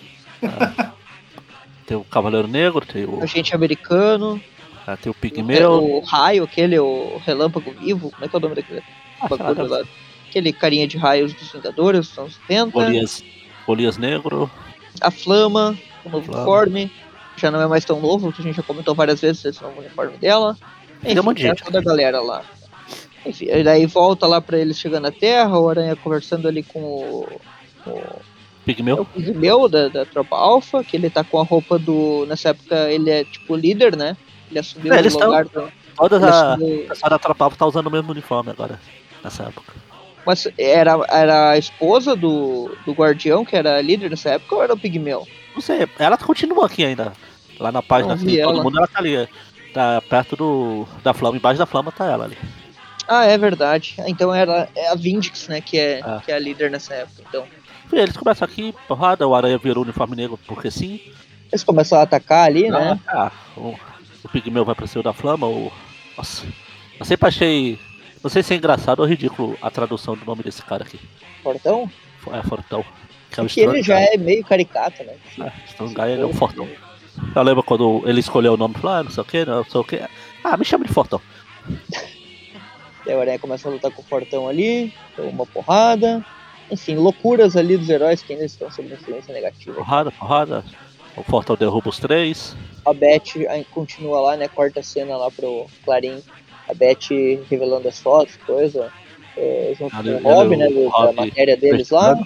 Tem o Cavaleiro Negro, tem o, Agente americano, ah, tem o Pigmeu. o raio, aquele, o relâmpago vivo, como é que é o nome daquele lá, bagulho lá? Aquele carinha de raios dos Vingadores, dos anos 70. Golias, Golias Negro. A Flama, o novo Flama. uniforme. Já não é mais tão novo, que a gente já comentou várias vezes esse novo uniforme dela. Um Enfim, monte de tá gente. toda a galera lá. Enfim, aí daí volta lá pra eles chegando na Terra, o Aranha conversando ali com o, o, é Pigmeu. o Pigmeu da, da tropa Alpha, que ele tá com a roupa do. Nessa época ele é tipo líder, né? Ele assumiu É, o tão- lugar do. Todas a assumiu, a Tropa Alpha tá usando o mesmo uniforme agora, nessa época. Mas era, era a esposa do, do guardião, que era líder nessa época, ou era o Pigmeu? Não sei, ela continua aqui ainda. Lá na página Não assim, todo mundo ela tá ali. Tá perto do, da flama, embaixo da flama tá ela ali. Ah, é verdade. Ah, Então era é a Vindix, né, que é, Ah. que é a líder nessa época. Então, eles começam aqui, porrada, o aranha virou o uniforme negro porque sim. eles começam a atacar ali, né? Ah, o, o pigmeu vai pra cima da flama, o. Nossa. Eu sempre achei. Não sei se é engraçado ou ridículo a tradução do nome desse cara aqui. Fortão. É Fortão. Que é o Que ele já é meio caricato, né? É, Guy ele é um Fortão. Eu lembro quando ele escolheu o nome, falou, ah, não sei o que, não sei o que. Ah, me chama de Fortão. Daí o Aranha começa a lutar com o Fortão ali, deu uma porrada. Enfim, loucuras ali dos heróis que ainda estão sob influência negativa. Porrada, porrada. O Fortão derruba os três. A Beth continua lá, né? Corta a cena lá pro Clarim. A Beth revelando as fotos, coisa. é, junto Ali- com o Rob, né? do- da matéria deles lá.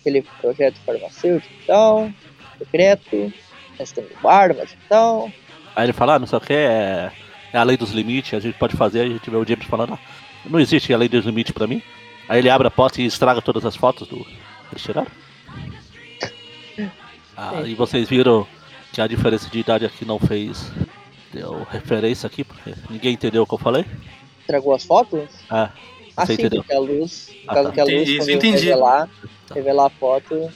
Aquele projeto farmacêutico e tal. Secreto. Testando armas e tal. Aí ele fala, ah, não sei o que, é, é a lei dos limites, a gente pode fazer, a gente vê o James falando, ah, não existe a lei dos limites pra mim. Aí ele abre a porta e estraga todas as fotos do. Eles tiraram? [laughs] Ah, É. e vocês viram que a diferença de idade aqui não fez. Deu referência aqui, porque ninguém entendeu o que eu falei. Tragou as fotos? Ah, Ah, Você sim, entendeu? porque a luz, por Ah, causa tá. que a luz, Entendi, entendi. revelar, Tá. revelar a foto,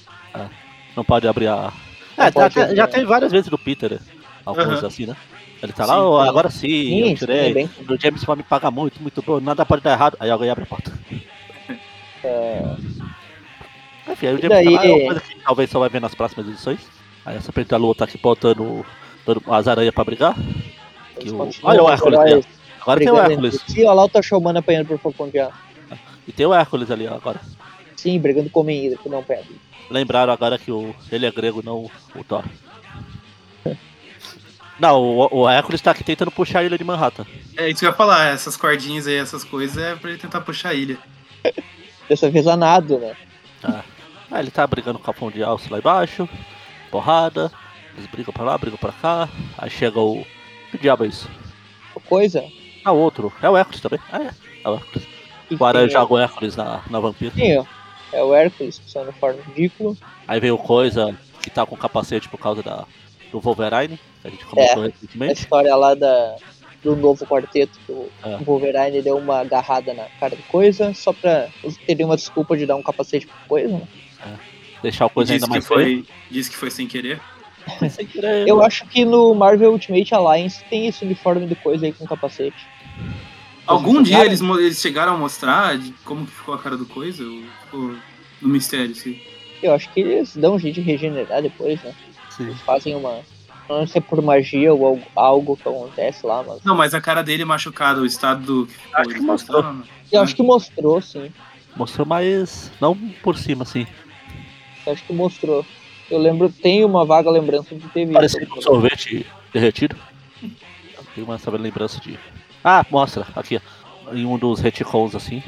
não pode abrir a. Não É, já, abrir, já tem várias vezes do Peter, né? alguns assim, né? Ele tá lá, Sim, "Oh, sim. agora sim, Sim, eu tirei. bem- O James vai me pagar muito, muito bom, nada pode dar errado. Aí alguém abre a porta. é, Enfim, aí o James daí- fala, "Ah, é uma coisa que talvez só vai ver nas próximas edições. Aí essa Serpente da Lua tá aqui botando as aranhas pra brigar. Que o- Olha o Hércules ali. Agora tem o Hércules. si. Olha lá o Tachomana apanhando por Falcão de Aço. E tem o Hércules ali ó, agora. Sim, brigando com o Menino, que não perde. Lembraram agora que o, ele é grego, não o Thor. [laughs] Não, o, o Hércules tá aqui tentando puxar a ilha de Manhattan. É isso que eu ia falar, essas cordinhas aí, essas coisas, é pra ele tentar puxar a ilha. Dessa vez a nado, né? Ah. Aí ele tá brigando com o capão de alça lá embaixo. Porrada. Eles brigam pra lá, brigam pra cá. Aí chega o. Que diabo é isso? Coisa. Ah, outro. É o Hércules também. Ah, é. É o Hércules. O Aranha joga o Hércules na, na vampira. Sim, ó. É o Hércules, que no forma ridículo. Aí vem o Coisa, que tá com capacete por causa da, do Wolverine, que a gente comentou A recentemente. história lá da, do novo quarteto, que o É. Wolverine deu uma agarrada na cara do Coisa, só pra terem uma desculpa de dar um capacete pro Coisa, né? Deixar o Coisa Disse ainda mais feio. foi, disse que foi sem querer. [laughs] Querer. Eu acho que no Marvel Ultimate Alliance tem esse uniforme do Coisa aí com capacete. Algum dia eles, eles chegaram a mostrar de como que ficou a cara do coisa? Ou ficou no mistério, sim. Eu acho que eles dão um jeito de regenerar depois, né? Sim. Eles fazem uma. Não sei se é por magia ou algo, algo que acontece lá, mas. Não, mas a cara dele machucado, o estado do. Acho que mostrou. né? Eu acho que mostrou, sim. Mostrou mais. Não por cima, assim. Eu acho que mostrou. Eu lembro, tenho uma vaga lembrança de ter visto. Parecia um sorvete derretido. Tem uma essa lembrança de. Ah, mostra, aqui, ó. Em um dos retcons assim.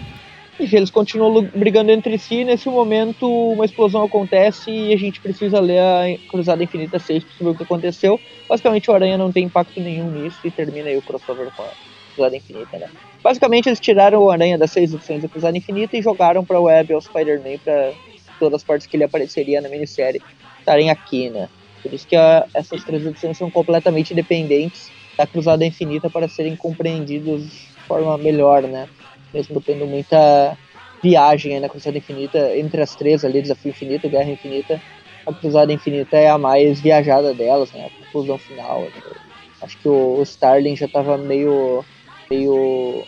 Enfim, eles continuam brigando entre si e nesse momento uma explosão acontece e a gente precisa ler a Cruzada Infinita 6 para saber o que aconteceu. Basicamente o Aranha não tem impacto nenhum nisso e termina aí o crossover com a Cruzada Infinita, né? Basicamente eles tiraram o Aranha das seis edições da Cruzada Infinita e jogaram para o Web ao Spider-Man para todas as partes que ele apareceria na minissérie estarem aqui, né? Por isso que a- essas três edições são completamente independentes da Cruzada Infinita para serem compreendidos de forma melhor, né? Mesmo tendo muita viagem na Cruzada Infinita, entre as três ali, Desafio Infinito Guerra Infinita, a Cruzada Infinita é a mais viajada delas, né? A conclusão final. né? Acho que o o Starling já tava meio. meio.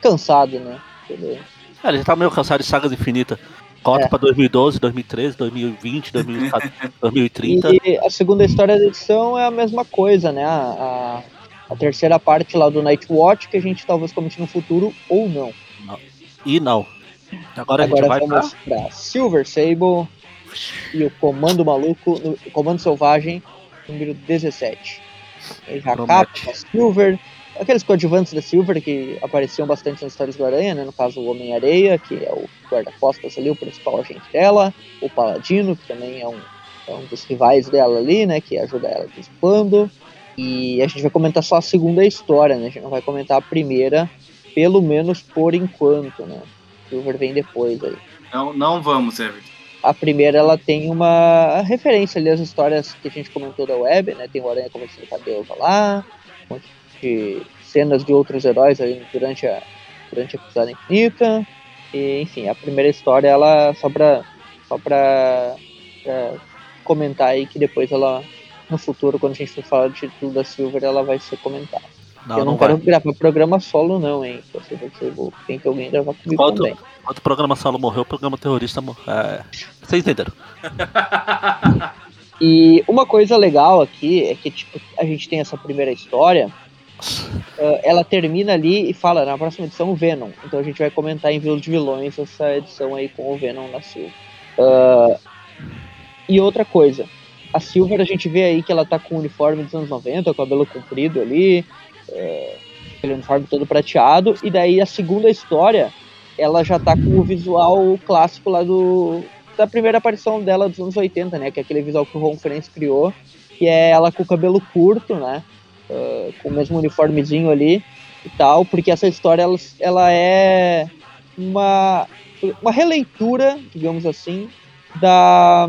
cansado, né? Ele- Ah, ele já tá meio cansado de sagas infinitas. Cota É. pra 2012, 2013, 2020, 2014, 2030. E a segunda história da edição é a mesma coisa, né? A, a, a terceira parte lá do Nightwatch, que a gente talvez comente no futuro ou não. E não. Agora, a gente Agora vai vamos pra Silver Sable e o Comando Maluco, no- o Comando Selvagem, número 17. Ele capa a Silver, aqueles coadjuvantes da Silver que apareciam bastante nas histórias do Aranha, né? No caso, o Homem-Areia, que é o guarda-costas ali, o principal agente dela, o Paladino, que também é um, é um dos rivais dela ali, né? Que ajuda ela desbando. E a gente vai comentar só a segunda história, né? A gente não vai comentar a primeira, pelo menos por enquanto, né? Silver vem depois aí. Não, não vamos, Everton. A primeira ela tem uma referência ali às histórias que a gente comentou da web, né? Tem o Aranha conversando com a deusa lá, um monte de cenas de outros heróis durante a, durante a Cruzada Infinita. E, enfim, a primeira história, ela só pra, só pra, pra comentar aí que depois ela, no futuro, quando a gente for falar do título da Silver, ela vai ser comentada. Não, eu não, não quero vai. gravar programa solo, não, hein? Se você for, tem que alguém gravar comigo Quando, também. quando o programa solo morreu, o programa terrorista morreu. É, vocês entenderam? [laughs] E uma coisa legal aqui é que tipo, a gente tem essa primeira história, ela termina ali e fala na próxima edição Venom. Então a gente vai comentar em Vila de Vilões essa edição aí com o Venom na Silver. Ah, e outra coisa, a Silver a gente vê aí que ela tá com o uniforme dos anos 90, o cabelo comprido ali, eh, aquele uniforme todo prateado, e daí a segunda história ela já tá com o visual clássico lá do, da primeira aparição dela dos anos 80, né? Que é aquele visual que o Ron Friends criou, que é ela com o cabelo curto, né? Ah, com o mesmo uniformezinho ali e tal, porque essa história ela, ela é uma, uma releitura, digamos assim, da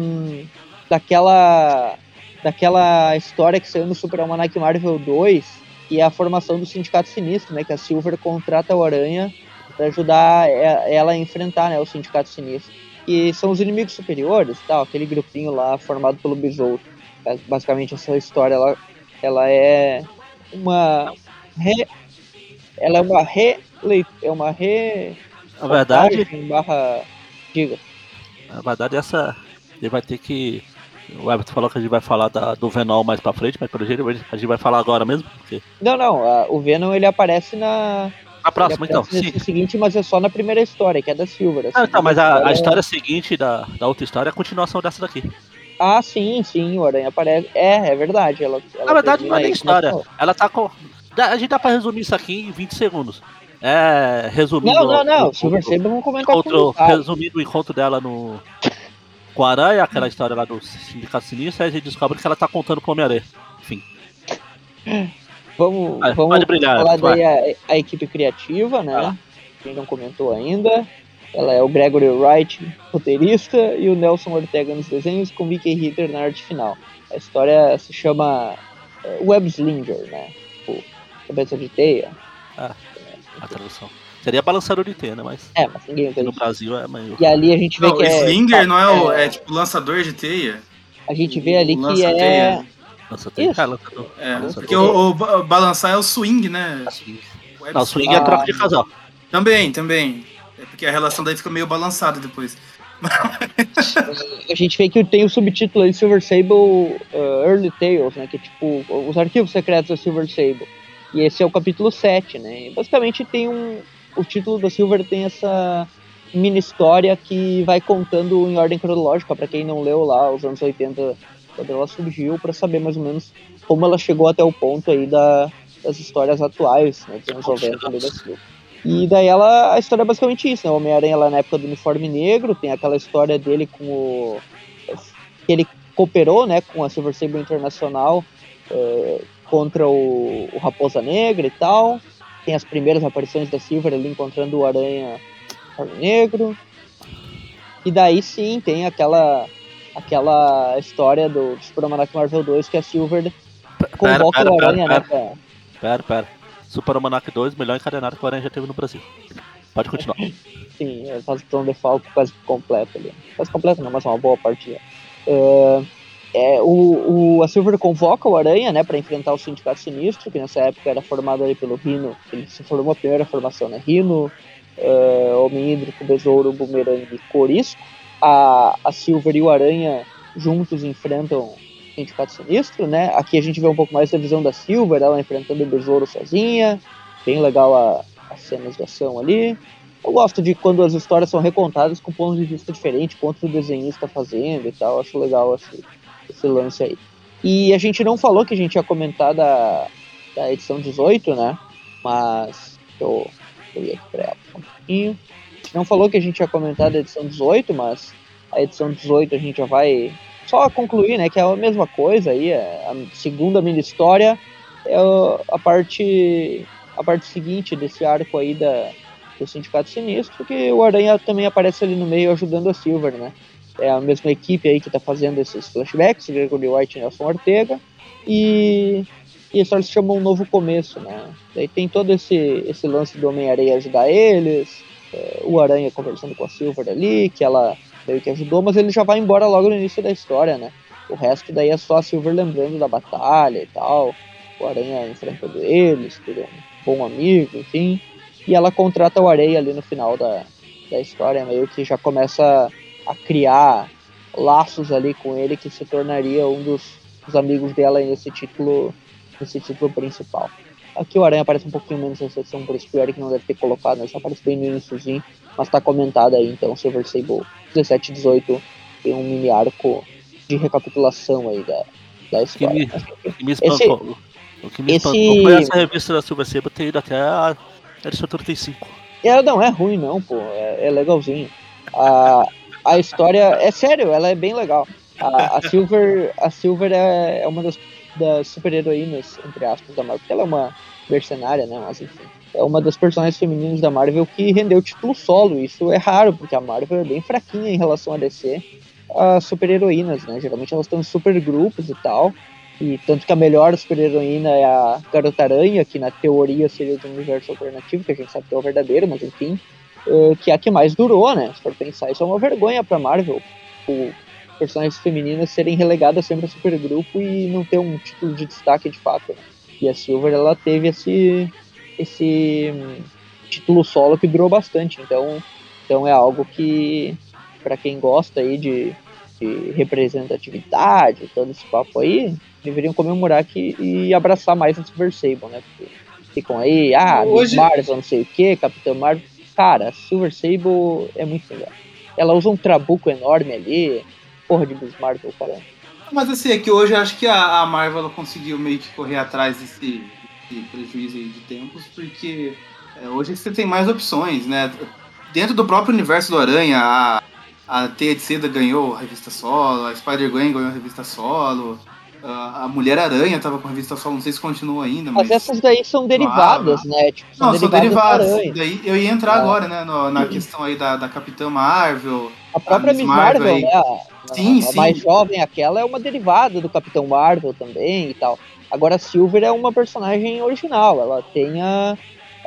daquela daquela história que saiu no Super Almanac Marvel 2, que é a formação do Sindicato Sinistro, né? Que a Silver contrata o Aranha para ajudar e- ela a enfrentar, né, o Sindicato Sinistro que são os inimigos superiores, tal, aquele grupinho lá formado pelo Besouro. Bas- Basicamente essa história ela, ela é uma re, ela é uma re é uma re Na verdade, barra diga. na verdade essa. Ele vai ter que. O Everton falou que a gente vai falar da- do Venom mais pra frente, mas pelo jeito a gente vai falar agora mesmo. Porque... Não, não, a- o Venom ele aparece na A próxima, então. Sim. seguinte, mas é só na primeira história, que é da Silver. Ah, então, mas a, a segunda história seguinte da, da outra história é a continuação dessa daqui. Ah, sim, sim, o Aranha aparece. É, é verdade. Ela, ela Na verdade, não é nem história. Ela tá com. A gente dá pra resumir isso aqui em 20 segundos. É. Resumindo. Não, não, não. o- Silver Sable vamos comentar com encontro, o Gustavo. resumindo o encontro dela no. Com a Aranha, aquela história lá do Sindicato Sinistro, aí a gente descobre que ela tá contando com o Homem-Aranha. Enfim. Vamos, Vai, vamos brilhar, falar vai. daí a, a equipe criativa, né? Quem não comentou ainda. Ela é o Gregory Wright, roteirista, e o Nelson Ortega nos desenhos, com Vicky Ritter na arte final. A história se chama é, Web Slinger, né? Tipo, cabeça de teia. A tradução. Seria balançador de teia, né? Mas É, mas ninguém no. Brasil é meio. E ali a gente vê Não, que é. Slinger não é o. é- É tipo lançador de teia. A gente vê ali O que lança-teia. é. Nossa, tem. Isso. Ah, lançador. É, Lançador. porque o, o ba- balançar é o swing, né? Swing. Web Não, swing é Ah. troca de casal. Também, também. É porque a relação daí fica meio balançada depois. [laughs] A gente vê que tem o subtítulo aí Silver Sable uh, Early Tales, né? Que é tipo os arquivos secretos da Silver Sable. E esse é o capítulo 7, né? E basicamente tem um. O título da Silver tem essa mini história que vai contando em ordem cronológica, para quem não leu lá os anos 80, quando ela surgiu, para saber mais ou menos como ela chegou até o ponto aí da, das histórias atuais, né? Dos anos Como 90 ali da. Silver. E daí ela, a história é basicamente isso, né? O Homem-Aranha lá na época do uniforme negro, tem aquela história dele com o. que ele cooperou, né, com a Silver Sable Internacional eh, contra o, o Raposa Negra e tal. Tem as primeiras aparições da Silver ali encontrando o Aranha Negro. E daí sim tem aquela aquela história do, Super Almanac Marvel 2 que a Silver convoca pera, o pera, Aranha, pera, né, Pera, pera. Super Almanac 2, melhor encadenado que o Aranha já teve no Brasil. Pode continuar. [laughs] Sim, é, faz um defalque quase completo ali. Quase completo não, mas uma boa partida. É, é, o, o, a Silver convoca o Aranha, né, para enfrentar o Sindicato Sinistro, que nessa época era formado ali pelo Rino, ele se formou a primeira formação, né, Rino, é, Homem Hídrico, Besouro, Boomerang e Corisco. A, a Silver e o Aranha juntos enfrentam Sindicato Sinistro, né, aqui a gente vê um pouco mais da visão da Silver, ela enfrentando o Besouro sozinha, bem legal a, as cenas de ação ali. Eu gosto de quando as histórias são recontadas com pontos de vista diferentes, pontos do desenhista fazendo e tal. Acho legal esse, esse lance aí. E a gente não falou que a gente ia comentar da, da edição 18, né? Mas eu, eu ia aqui pra ela um pouquinho. Não falou que a gente ia comentar da edição 18, mas a edição 18 a gente já vai só concluir, né? Que é a mesma coisa aí. é A segunda mini história é a parte a parte seguinte desse arco aí da do Sindicato Sinistro, que o Aranha também aparece ali no meio ajudando a Silver, né? É a mesma equipe aí que tá fazendo esses flashbacks, Gregory White e Nelson Ortega, e, e história se chama Um Novo Começo, né? Daí tem todo esse, esse lance do Homem-Aranha ajudar eles, é, o Aranha conversando com a Silver ali, que ela meio que ajudou, mas ele já vai embora logo no início da história, né? O resto daí é só a Silver lembrando da batalha e tal, o Aranha enfrentando eles, que ele um bom amigo, enfim. E ela contrata o Areia ali no final da, da história, meio que já começa a criar laços ali com ele que se tornaria um dos, dos amigos dela nesse título, nesse título principal. Aqui o Aranha aparece um pouquinho menos nessa sessão, por isso que o Eric não deve ter colocado, né? Só aparece bem no iníciozinho, mas tá comentado aí, então Silver Sable 17 e 18 tem um mini arco de recapitulação aí da, da história. Que me, que me espantou, o que me esse- espantou foi essa revista da Silver Sable ter ido até a edição 35. É, não, é ruim não, pô. É, é legalzinho. A, a história. É sério, ela é bem legal. A, a Silver, a Silver é, é uma das, das super-heroínas, entre aspas, da Marvel, porque ela é uma mercenária, né? Mas enfim. É uma das personagens femininas da Marvel que rendeu título solo. Isso é raro, porque a Marvel é bem fraquinha em relação a DC. As super-heroínas, né? Geralmente elas estão em super grupos e tal. E tanto que a melhor super-heroína é a Garota Aranha, que na teoria seria de um universo alternativo, que a gente sabe que é o verdadeiro, mas enfim, eh, que é a que mais durou, né? Se for pensar, isso é uma vergonha pra Marvel. O personagens femininas serem relegadas sempre a supergrupo e não ter um título de destaque de fato. né? E a Silver, ela teve esse, esse hum, título solo que durou bastante, então, então é algo que, pra quem gosta aí de, de representatividade, todo esse papo aí, deveriam comemorar que, e abraçar mais a Silver Sable, né? Porque ficam aí, ah, Hoje- Marvel, não sei o que, Capitão Marvel. Cara, Silver Sable é muito legal. Ela usa um trabuco enorme ali, porra de Miss Marvel, cara. Mas assim, é que hoje eu acho que a, a Marvel conseguiu meio que correr atrás desse, desse prejuízo de tempos, porque é, hoje você tem mais opções, né? Dentro do próprio universo do Aranha, a, a Teia de Seda ganhou a revista solo, a Spider-Gwen ganhou a revista solo, a, a Mulher-Aranha tava com a revista solo, não sei se continua ainda, mas... Mas essas daí são derivadas, né? Tipo, Não, são da derivadas. Daí eu ia entrar Ah. agora, né, no- na questão aí da, da Capitã Marvel. A própria a Miss Miss Marvel, Marvel aí. né? A, Sim, a sim. mais jovem, aquela é uma derivada do Capitão Marvel também e tal. Agora a Silver é uma personagem original, ela tem a,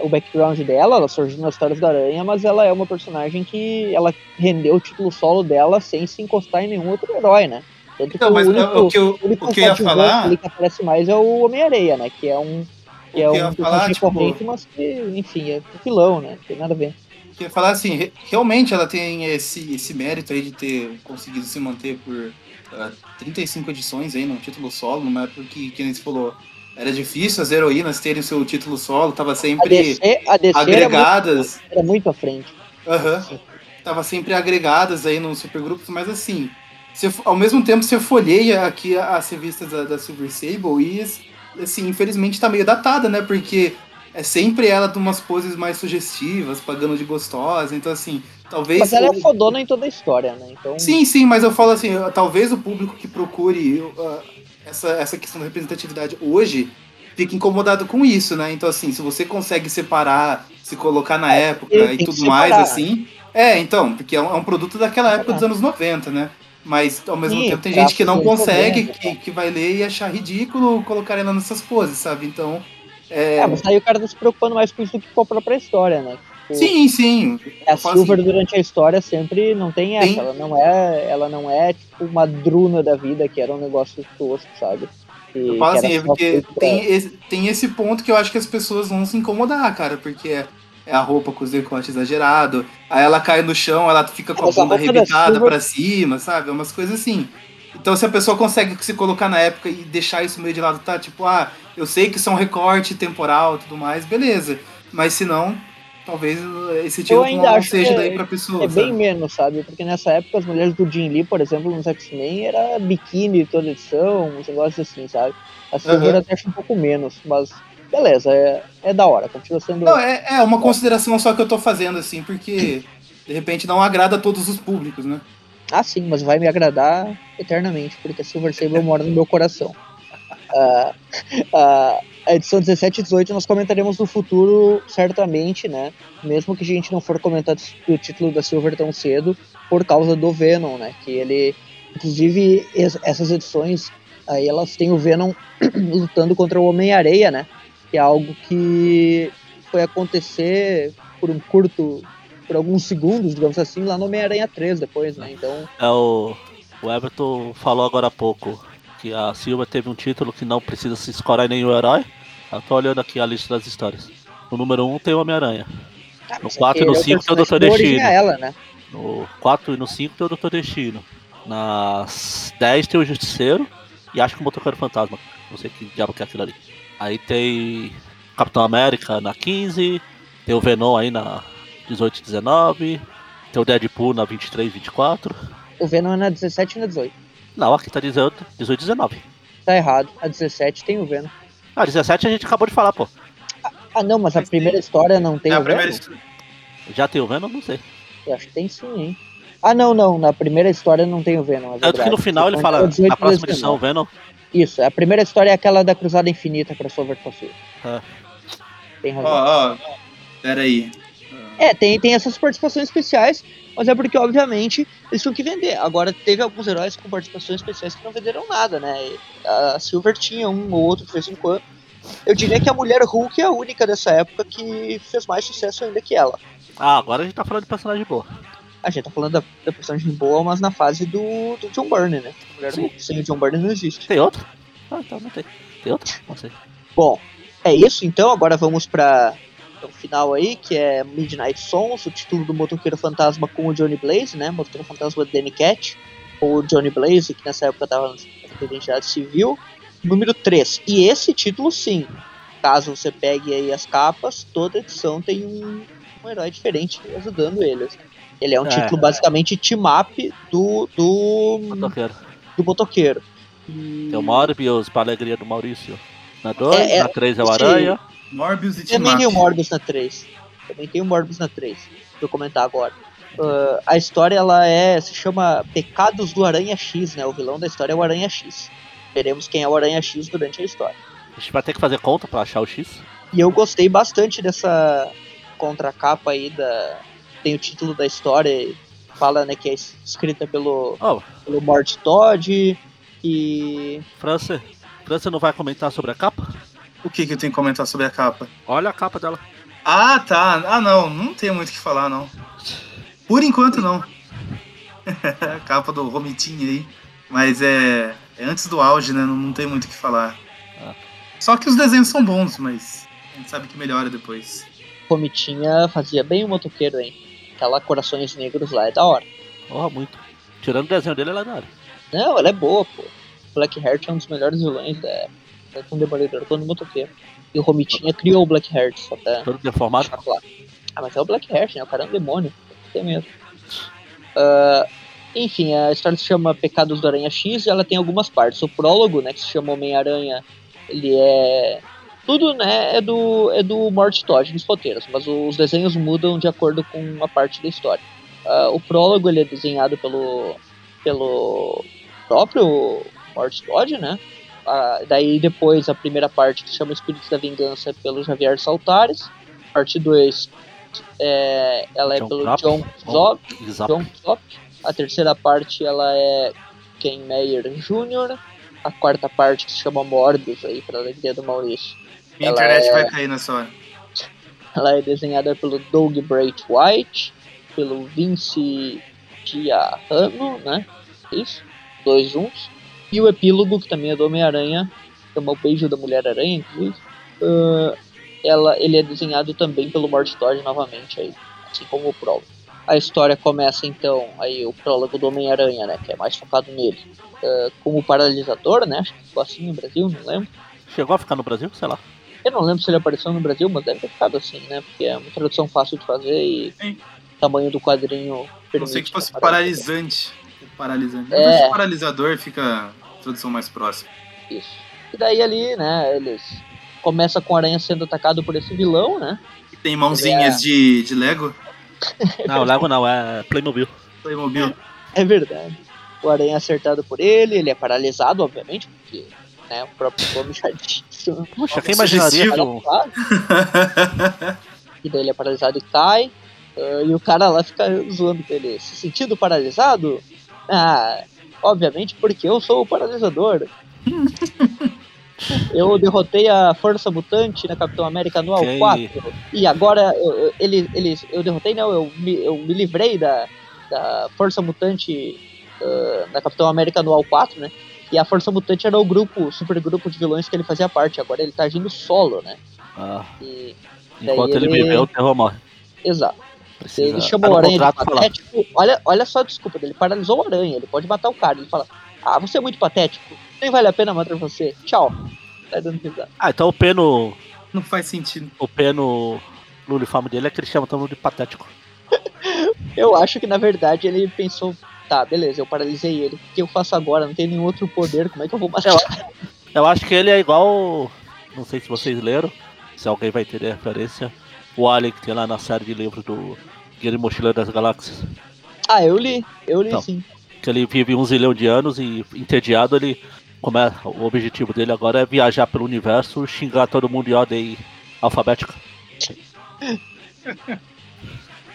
o background dela, ela surgiu nas histórias da Aranha, mas ela é uma personagem que ela rendeu o título solo dela sem se encostar em nenhum outro herói, né? Tanto Então, que mas o único, o que eu, o único o que eu ia falar. que aparece mais é o Homem-Areia, né? Que é um que é que um falar, tipo- mas que, enfim, é vilão, né? Não tem nada a ver. que ia falar assim, re- realmente ela tem esse, esse mérito aí de ter conseguido se manter por ah, 35 edições aí num título solo, numa época que, que falou, era difícil as heroínas terem seu título solo, tava A sempre DC, a DC era muito, agregadas, era muito à frente. aham, tava sempre agregadas aí nos supergrupos, mas assim, você, ao mesmo tempo você folheia aqui as revistas da, da Silver Sable e assim, infelizmente tá meio datada, né, porque é sempre ela de umas poses mais sugestivas, pagando de gostosa, então assim, talvez... Mas ela é fodona em toda a história, né? Então, Sim, sim, mas eu falo assim, talvez o público que procure uh, essa, essa questão da representatividade hoje fique incomodado com isso, né? Então, assim, se você consegue separar, se colocar na época tem e tudo mais, assim. É, então, porque é um, é um produto daquela época dos anos 90, né? Mas ao mesmo Sim, tempo tem gente que não consegue, 90, que, que vai ler e achar ridículo colocar ela nessas poses, sabe? Então. É... É, mas aí o cara tá se preocupando mais com isso do que com a própria história, né? Tipo, Sim, sim. A Silver assim, durante a história sempre não tem essa, ela não é, ela não é tipo uma druna da vida que era um negócio tosco, sabe? Que, Eu falo assim, é porque pra- tem esse, tem esse ponto que eu acho que as pessoas vão se incomodar, cara, porque é, é a roupa com os decotes exagerado, aí ela cai no chão, ela fica com a bunda arrebitada Silver- pra cima, sabe? É umas coisas assim. Então se a pessoa consegue se colocar na época e deixar isso meio de lado, tá? Tipo, ah, eu sei que isso é recorte temporal e tudo mais, beleza. Mas se não, talvez esse tipo não seja que daí pra pessoa, É bem sabe? menos, sabe? Porque nessa época as mulheres do Jim Lee, por exemplo, nos X-Men, era biquíni toda edição, uns negócios assim, sabe? A Silver Aham. até acho um pouco menos, mas beleza, é, é da hora, continua sendo. Não, é, é uma consideração só que eu tô fazendo, assim, porque de repente não agrada a todos os públicos, né? Ah, sim, mas vai me agradar eternamente, porque a Silver Sable mora no meu coração. Ah, ah, a edição 17 e 18 nós comentaremos no futuro, certamente, né? Mesmo que a gente não for comentar o título da Silver tão cedo, por causa do Venom, né? Que ele, inclusive, essas edições aí elas têm o Venom [clears throat] lutando contra o Homem-Areia, né? Que é algo que foi acontecer por um curto, por alguns segundos, digamos assim, lá no Homem-Aranha 3 depois, né? Então. É o, o Everton falou agora há pouco que a Silva teve um título que não precisa se escorar em nenhum herói. Eu tô olhando aqui a lista das histórias. No número 1 um tem o Homem-Aranha. Ah, no 4 e no 5 tem o Doutor Destino. Ela, né? No 4 e no 5 tem o Doutor Destino. Nas 10 tem o Justiceiro. E acho que o Motoqueiro Fantasma. Não sei que diabo que é aquilo ali. Aí tem Capitão América na 15. Tem o Venom aí na 18 e 19. Tem o Deadpool na 23 e 24. O Venom é na 17 e na 18. Não, aqui tá 18, 18 e 19. Tá errado. A 17 tem o Venom. Ah, 17 a gente acabou de falar, pô. Ah, não, mas a primeira história não tem é o Venom? Já tem o Venom? Não sei. Eu acho que tem sim, hein? Ah, não, não. Na primeira história não tem o Venom. É Tanto que no final ele fala, na próxima edição, o Venom. Isso, a primeira história é aquela da Cruzada Infinita, crossover com a É. Tem razão. Ó, ó, pera aí. É, tem, tem essas participações especiais, mas é porque, obviamente, eles tinham que vender. Agora, teve alguns heróis com participações especiais que não venderam nada, né? A Silver tinha um ou outro de vez em quando. Eu diria que a Mulher Hulk é a única dessa época que fez mais sucesso ainda que ela. Ah, agora a gente tá falando de personagem boa. A gente tá falando da, da personagem boa, mas na fase do, do John Byrne, né? A Mulher Hulk sem o John Byrne não existe. Tem outro? Ah, então não tem. Tem outro? Não sei. Bom, é isso então. Agora vamos pra final aí, que é Midnight Sons, o título do Motoqueiro Fantasma com o Johnny Blaze, né? Motoqueiro Fantasma Danny Cat, ou Johnny Blaze, que nessa época estava na identidade civil. Número 3. E esse título, sim, caso você pegue aí as capas, toda edição tem um, um herói diferente ajudando eles. Ele é um é. título basicamente team-up do, do motoqueiro. Do motoqueiro. E... Tem o Morbius para alegria do Maurício. Na 2, é, é, na 3 é o Aranha. Morbius e Também tem o Morbius na 3. Também tem o Morbius na 3. Vou comentar agora. Uh, a história ela é se chama Pecados do Aranha X, né? O vilão da história é o Aranha X. Veremos quem é o Aranha X durante a história. A gente vai ter que fazer conta para achar o X. E eu gostei bastante dessa contracapa aí da tem o título da história fala né que é escrita pelo oh. pelo Mort Todd e França França não vai comentar sobre a capa? O que, que eu tenho que comentar sobre a capa? Olha a capa dela. Ah, tá. Ah, não. Não tem muito o que falar, não. Por enquanto, não. [laughs] a capa do Romitinho aí. Mas é, é antes do auge, né? Não, não tem muito o que falar. Ah. Só que os desenhos são bons, mas a gente sabe que melhora depois. Romitinha fazia bem o motoqueiro, hein? Aquela Corações Negros lá é da hora. Porra, muito. Tirando o desenho dele, ela é da hora. Não, ela é boa, pô. Black Heart é um dos melhores vilões da época tanto um Demolidor quanto um motoqueiro. E o Romitinha criou o Blackheart, só pra. Todo deformado? Claro. Ah, mas é o Blackheart, né? O cara é um demônio. Tem mesmo. Uh, enfim, a história se chama Pecados do Aranha X e ela tem algumas partes. O prólogo, né, que se chama Homem-Aranha, ele é. Tudo, né, é do, é do Mort Todd nos roteiros, mas os desenhos mudam de acordo com a parte da história. Uh, o prólogo ele é desenhado pelo, pelo próprio Mort Todd, né? A, daí depois a primeira parte que chama Espíritos da Vingança é pelo Javier Saltares. Parte 2 é, ela é John pelo. John Zop. John Zop. A terceira parte ela é Ken Meyer Jr. A quarta parte que se chama Morbius aí para alegria do Maurício. Minha internet é, vai cair nessa hora. Ela é desenhada pelo Doug Bright White, pelo Vince Giarrano, né? Isso, dois juntos. E o epílogo, que também é do Homem-Aranha, chama O Beijo da Mulher-Aranha, inclusive. Uh, ela, ele é desenhado também pelo Mort Todd novamente, aí, assim como o prólogo. A história começa então, aí o prólogo do Homem-Aranha, né, que é mais focado nele, uh, como paralisador, né, acho que ficou assim no Brasil, não lembro. Chegou a ficar no Brasil? Sei lá. Eu não lembro se ele apareceu no Brasil, mas deve ter ficado assim, né, porque é uma tradução fácil de fazer e Sim. o tamanho do quadrinho permite. Não sei que fosse paralisante. Paralisante. É. paralisador fica tradução mais próxima. Isso. E daí ali, né, eles começa com a aranha sendo atacado por esse vilão, né? E tem mãozinhas é... de, de Lego? [laughs] não, Lego não, é Playmobil. Playmobil. É verdade. O aranha é acertado por ele, ele é paralisado, obviamente, porque né? O próprio nome já [laughs] disse. Puxa, quem imaginaria [laughs] que. E daí ele é paralisado e cai. Uh, e o cara lá fica zoando dele. Se sentindo paralisado? Ah, obviamente porque eu sou o paralisador. [laughs] eu derrotei a Força Mutante na Capitão América Anual Ok. 4. E agora eu, ele, ele, eu derrotei, não, eu me, eu me livrei da, da Força Mutante uh, na Capitão América Anual 4, né? E a Força Mutante era o grupo, o super grupo de vilões que ele fazia parte. Agora ele tá agindo solo, né? Ah, E, enquanto ele ele- viveu, o terror morre. exato. Precisa... Ele chamou no o Aranha de patético. Olha, olha só a desculpa dele. Paralisou o Aranha. Ele pode matar o cara. Ele fala: Ah, você é muito patético. Nem vale a pena matar você. Tchau. Tá dando risada. Ah, então o P no, Não faz sentido. o P no, no uniforme dele é que ele chama todo mundo de patético. [laughs] Eu acho que na verdade ele pensou: Tá, beleza, eu paralisei ele. O que eu faço agora? Não tem nenhum outro poder. Como é que eu vou matar? Eu acho que ele é igual. Não sei se vocês leram, se alguém vai ter referência. O Alien que tem lá na série de livros do Guia de Mochileiro das Galáxias. Ah, eu li. Eu li Então. sim. Que ele vive um zilhão de anos e entediado ele. Começa, o objetivo dele agora é viajar pelo universo, xingar todo mundo em ordem alfabética. [laughs]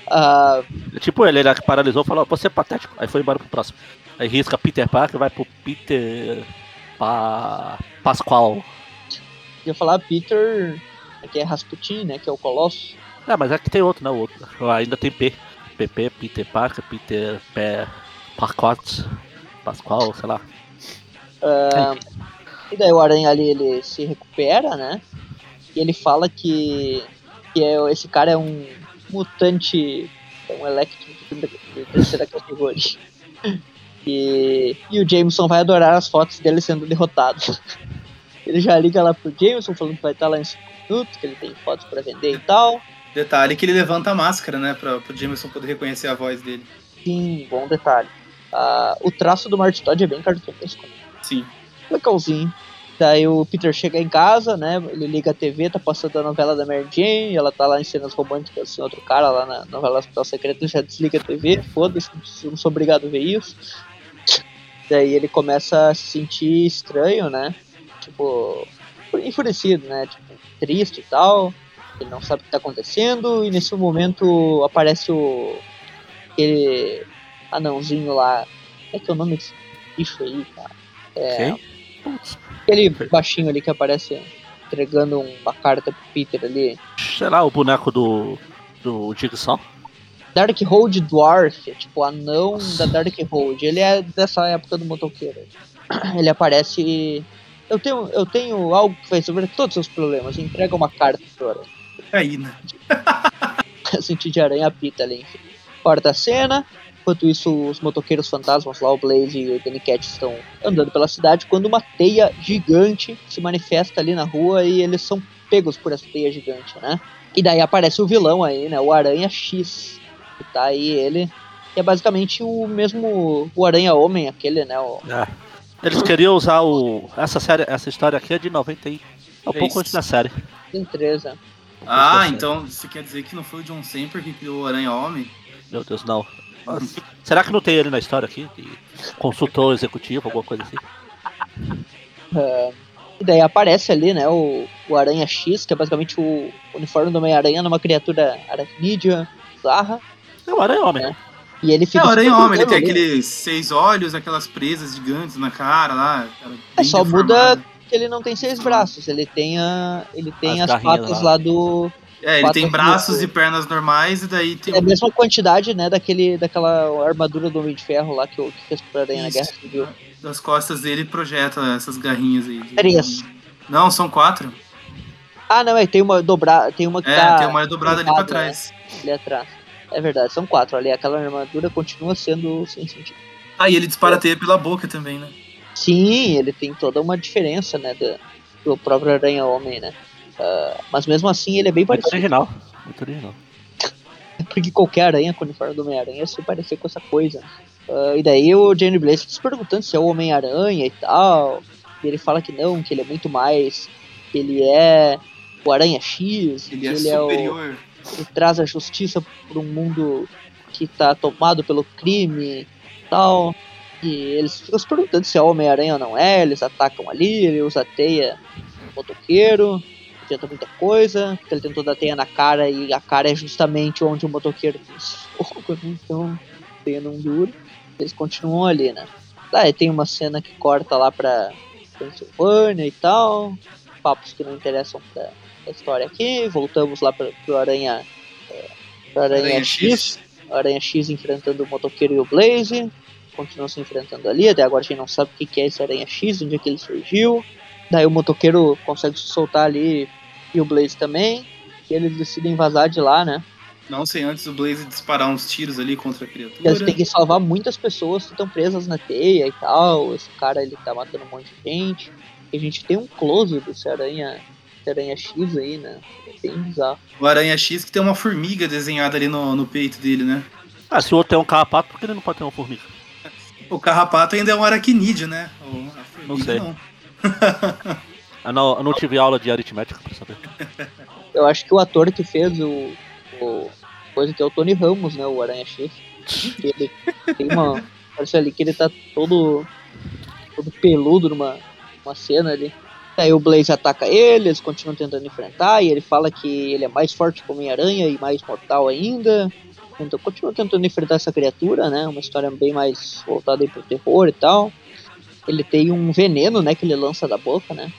É Tipo ele, ele é que paralisou e falou, você é patético. Aí foi embora pro próximo. Aí risca Peter Parker vai pro Peter pa... Pascoal. ia falar Peter. Que é Rasputin, né? Que é o Colosso. É, mas aqui tem outro, né? O outro. Ainda tem P. PP, Peter Parker, Peter Pé Parcot, Pascoal, sei lá. Ah, e daí o Aranha ali ele se recupera, né? E ele fala que, que é, esse cara é um mutante, é um Electro de de terceira categoria. [laughs] E, e o Jameson vai adorar as fotos dele sendo derrotado. [laughs] Ele já liga lá pro Jameson falando que vai estar lá em 5 minutos, que ele tem fotos pra vender e tal. Detalhe que ele levanta a máscara, né? Pra, pro Jameson poder reconhecer a voz dele. Sim, bom detalhe. Ah, o traço do Marty Todd é bem cartunesco. Sim. legalzinho. Daí o Peter chega em casa, né? Ele liga a TV, tá passando a novela da Mary Jane, ela tá lá em cenas românticas sem outro cara lá na novela Hospital Secreto, já desliga a TV, foda-se, não sou obrigado a ver isso. Daí ele começa a se sentir estranho, né? Tipo, enfurecido, né? Tipo, triste e tal. Ele não sabe o que tá acontecendo, e nesse momento aparece o. aquele anãozinho lá. Como é que é o nome desse bicho aí, cara? É, Quem? Aquele baixinho ali que aparece entregando uma carta pro Peter ali. sei lá, o boneco do. do Jigsaw. Dark Hold Dwarf, tipo anão da Dark Hold. Ele é dessa época do motoqueiro. Ele aparece. Eu tenho, eu tenho algo que vai resolver todos os seus problemas. Entrega uma carta pro Aranha. Aí, né? [laughs] Senti de aranha pita ali, enfim. Corta a cena. Enquanto isso, os motoqueiros fantasmas lá, o Blaze e o Danny Cat estão andando pela cidade, quando uma teia gigante se manifesta ali na rua e eles são pegos por essa teia gigante, né? E daí aparece o vilão aí, né? O Aranha X. Que tá aí ele. Que é basicamente o mesmo. O Aranha Homem, aquele, né? O, É. Eles queriam usar o. Essa série, essa história aqui é de 90 e. É um pouco antes da série. né? Um pouco Ah, então você quer dizer que não foi o John Semper que criou o Aranha Homem? Meu Deus, não. Mas, será que não tem ele na história aqui? De consultor executivo, alguma coisa assim? E daí aparece ali, né, o, o Aranha X, que é basicamente o uniforme do Homem-Aranha numa criatura aracnídea, bizarra. É o Aranha Homem. É. E ele É, fica. o Aranha ele tem aqueles seis olhos, aquelas presas gigantes na cara lá. cara, É, só deformado. muda que ele não tem seis braços, ele tem, a, ele tem As as, patas lá. lá do. É, ele tem braços mil. e pernas normais e daí tem É a um- mesma quantidade, né, daquele, daquela armadura do Homem de Ferro lá que, o- que fez pro Aranha na. Guerra Civil. das costas dele projeta essas garrinhas aí. de- Três. Não, são quatro. Ah, não, é, tem uma dobra, tem uma que É, tá tem uma dobrada ali pra dobrada, né? trás. ali atrás. É verdade, são quatro ali. Aquela armadura continua sendo sem sentido. Ah, e ele dispara teia pela boca também, né? Sim, ele tem toda uma diferença, né, do, do próprio Aranha-Homem, né. Ah, mas mesmo assim ele é bem Muito parecido, original. Muito original. [laughs] porque qualquer aranha com o uniforme do Homem-Aranha se parecer com essa coisa. Ah, e daí o Jane Blaze fica se perguntando se é o Homem-Aranha e tal. E ele fala que não, que ele é muito mais. que ele é o Aranha X, Ele que é ele é o, ele traz a justiça para um mundo que tá tomado pelo crime e tal. E eles ficam se perguntando se é Homem-Aranha ou não é, eles atacam ali, ele usa a teia motoqueiro, adianta muita coisa, ele tentou dar teia na cara e a cara é justamente onde o motoqueiro fez fogo, né? então teia não dura. Eles continuam ali, né? Daí tem uma cena que corta lá pra Pensilvânia e tal, papos que não interessam pra, pra história aqui, voltamos lá pra, pro Aranha, é, pro Aranha, Aranha X. X. Aranha X enfrentando o motoqueiro e o Blaze. Continuam se enfrentando ali. Até agora a gente não sabe o que que é esse Aranha X, onde é que ele surgiu. Daí o motoqueiro consegue se soltar ali e o Blaze também. E eles decidem vazar de lá, né? Não sem antes o Blaze disparar uns tiros ali contra a E eles criatura. têm que salvar muitas pessoas que estão presas na teia e tal. Esse cara ele tá matando um monte de gente. E a gente tem um close desse Aranha, desse Aranha X aí, né? É bem bizarro. O Aranha X que tem uma formiga desenhada ali no, no peito dele, né? Ah, se o outro tem um carrapato, por que ele não pode ter uma formiga? O carrapato ainda é um aracnídeo, né? O, Não sei. [laughs] Eu não, eu não tive aula de aritmética pra saber. Eu acho que o ator que fez o, o coisa que é o Tony Ramos, né, o Aranha X. que Ele tem uma [laughs] parece ali que ele tá todo todo peludo numa uma cena ali. Aí o Blaze ataca ele, eles continuam tentando enfrentar e ele fala que ele é mais forte que o Homem-Aranha e mais mortal ainda. Então continua tentando enfrentar essa criatura, né? Uma história bem mais voltada aí pro terror e tal. Ele tem um veneno, né, que ele lança da boca, né?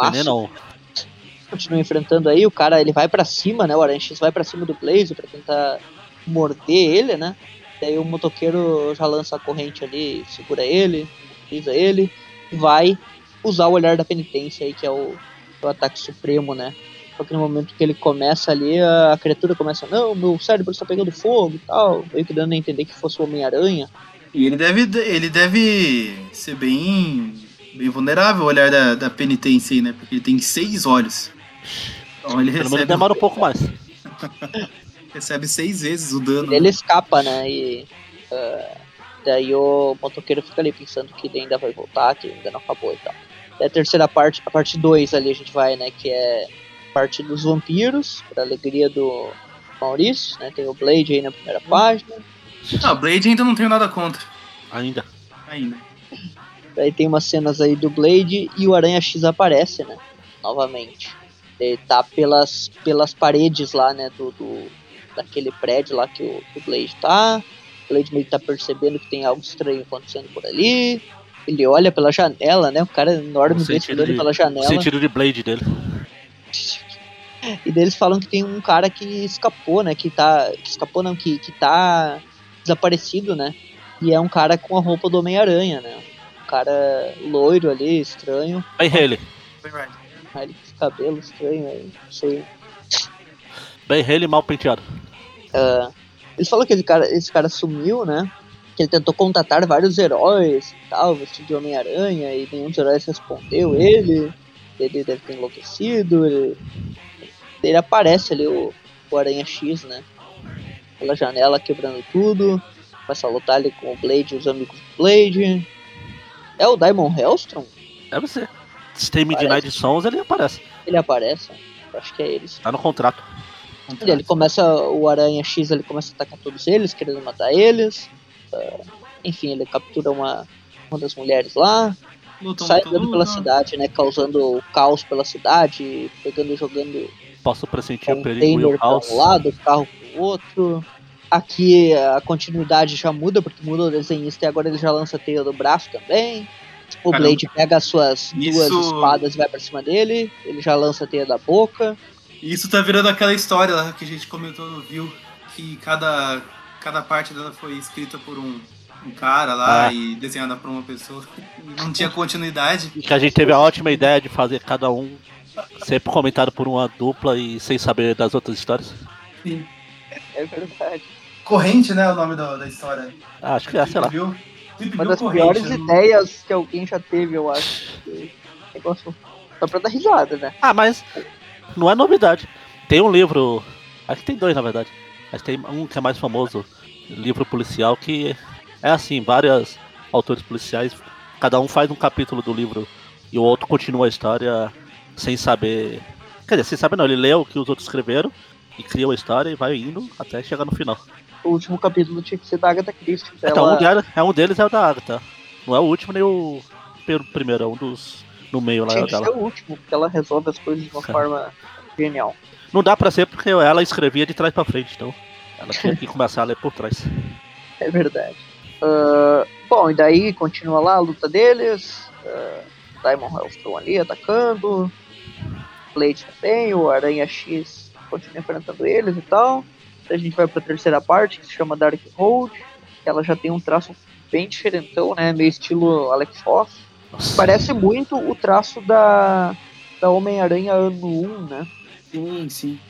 Veneno, continua enfrentando aí, o cara ele vai pra cima, né? O Aranha X vai pra cima do Blaze pra tentar morder ele, né? Daí o motoqueiro já lança a corrente ali, segura ele, pisa ele, vai usar o olhar da penitência aí, que é o, o ataque supremo, né? Só que no momento que ele começa ali, a, a criatura começa, não, meu cérebro está pegando fogo e tal, meio que dando a entender que fosse o Homem-Aranha. E ele deve, ele deve ser bem, bem vulnerável o olhar da, da penitência aí, né? Porque ele tem seis olhos. Então ele pelo menos recebe, demora um pouco mais. [laughs] recebe seis vezes o dano. Ele escapa, né? E ah, daí o motoqueiro fica ali pensando que ele ainda vai voltar, que ainda não acabou e tal. Daí a terceira parte, a parte 2 ali a gente vai, né? Que é a parte dos vampiros, pra alegria do Maurício, né? Tem o Blade aí na primeira página. Ah, Blade ainda não tenho nada contra. Ainda. Ainda. Daí tem umas cenas aí do Blade e o Aranha X aparece, né? Novamente. Ele tá pelas, pelas paredes lá, né? Do, do- daquele prédio lá que o, que o Blade tá. O Blade meio que tá percebendo que tem algo estranho acontecendo por ali. Ele olha pela janela, né? O cara é enorme O desse de- pela O janela. sentido de Blade dele. E daí eles falam que tem um cara que escapou, né? Que tá. Que escapou não, que, que tá desaparecido, né? E é um cara com a roupa do Homem-Aranha, né? Um cara loiro ali, estranho. Bem ele. Ah, ele com cabelo estranho aí, não sei. Bem ele mal penteado. Ah, eles falam que esse cara, esse cara sumiu, né? Que ele tentou contatar vários heróis e tal, vestido de Homem-Aranha, e nenhum dos heróis respondeu ele. Ele deve ter enlouquecido. Ele, ele aparece ali, o, o Aranha X, né? Pela janela quebrando tudo. Começa a lutar ali com o Blade os amigos do Blade. É o Diamond Hellstrom? Deve ser. Se tem Midnight Sons, ele aparece. Ele aparece. Acho que é eles. Tá no contrato. Ele começa, o Aranha X ele começa a atacar todos eles, querendo matar eles. Ah, enfim, ele captura uma, uma das mulheres lá, sai andando pela cidade, né? Causando caos pela cidade, pegando e jogando Posso pressentir o perigo e container o pra caos. um lado, carro pro outro. Aqui a continuidade já muda, porque muda o desenhista e agora ele já lança a teia do braço também. O Caramba. Blade pega as suas duas Isso- espadas e vai pra cima dele. Ele já lança a teia da boca. E Isso tá virando aquela história lá que a gente comentou no View, que cada, cada parte dela foi escrita por um, um cara lá Ah. e desenhada por uma pessoa. [laughs] Não tinha continuidade. E que a gente teve a ótima ideia de fazer cada um sempre comentado por uma dupla e sem saber das outras histórias. É verdade. Corrente, né? O nome da, da história. Ah, acho que é, sei lá. Trip Uma das Corrente, piores né? ideias que alguém já teve, eu acho. Que [laughs] Negócio só pra dar risada, né? Ah, mas não é novidade. Tem um livro, acho que tem dois na verdade. Mas tem um que é mais famoso, livro policial, que é assim, vários autores policiais, cada um faz um capítulo do livro e o outro continua a história sem saber. Quer dizer, sem saber não, ele lê o que os outros escreveram e cria uma história e vai indo até chegar no final. o último capítulo tinha que ser da Agatha Christie. Então, ela- um, deles, é um deles é o da Agatha. Não é o último nem o primeiro, é um dos no meio lá é tinha que ser o último, porque ela resolve as coisas de uma [laughs] forma genial. Não dá pra ser porque ela escrevia de trás pra frente, então ela tinha que começar a ler por trás. [laughs] É verdade. Ah, bom, e daí continua lá a luta deles. Uh, Diamond Hells estão ali atacando. Blade também, o Aranha X continua enfrentando eles e tal. Daí a gente vai pra terceira parte, que se chama Dark Road. que Ela já tem um traço bem diferentão, né? Meio estilo Alex Ross. Nossa. Parece muito o traço da, da Homem-Aranha ano 1, né? Sim, sim.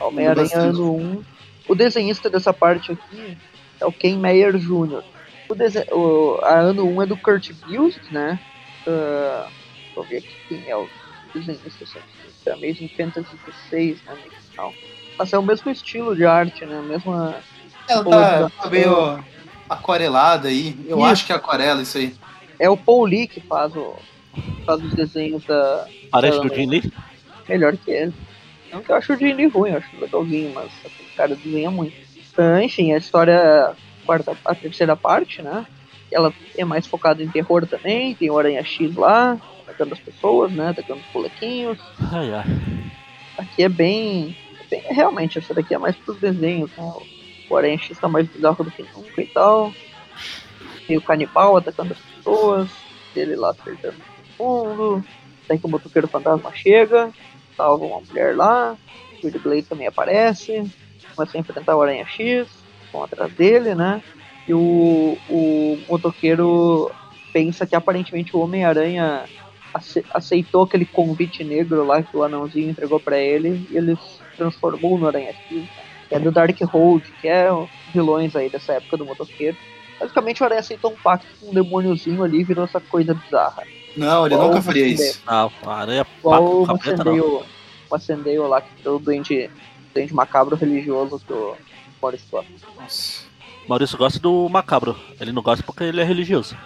Homem-Aranha ano 1. O desenhista dessa parte aqui é o Ken Meyer Jr. O dese... o... A ano 1 é do Kurt Busiek, né? Uh... Deixa eu ver aqui quem é o desenhista. assim, É Amazing Fantasy 16, né? Não. Mas é o mesmo estilo de arte, né? A mesma. Ela tá, tá meio aquarelada aí. Eu Isso. acho que é aquarela isso aí. É o Paul Lee que faz, o... faz os desenhos da. Parente Ela- do Jim Lee? melhor que ele. Não que eu acho o Jimmy ruim, eu acho legalzinho, mas aquele cara desenha muito. Ah, enfim, a história, a, quarta, a terceira parte, né? Ela é mais focada em terror também, tem o Aranha X lá, atacando as pessoas, né? Atacando os bolequinhos. Ai, ai. Aqui é bem, bem- Realmente, essa daqui é mais pros desenhos, né? O Aranha X tá mais bizarro do que nunca e tal. Tem o canibal atacando as pessoas, ele lá acertando todo mundo. Daí que o motoqueiro fantasma chega, salva uma mulher lá. O Blade também aparece. Começa a enfrentar o Aranha X, vão atrás dele, né? E o, o motoqueiro pensa que aparentemente o Homem-Aranha ace- aceitou aquele convite negro lá que o anãozinho entregou pra ele e ele se transformou no Aranha X. Que é do Dark Hold, que é vilões aí dessa época do motoqueiro. Basicamente o Aranha aceitou um pacto com um demôniozinho ali e virou essa coisa bizarra. Não, ele Qual nunca faria isso. Não, a aranha Igual papo o com Macendeio lá, que é o doente, doente macabro religioso que o Boris gosta. Nossa. Maurício gosta do macabro. Ele não gosta porque ele é religioso.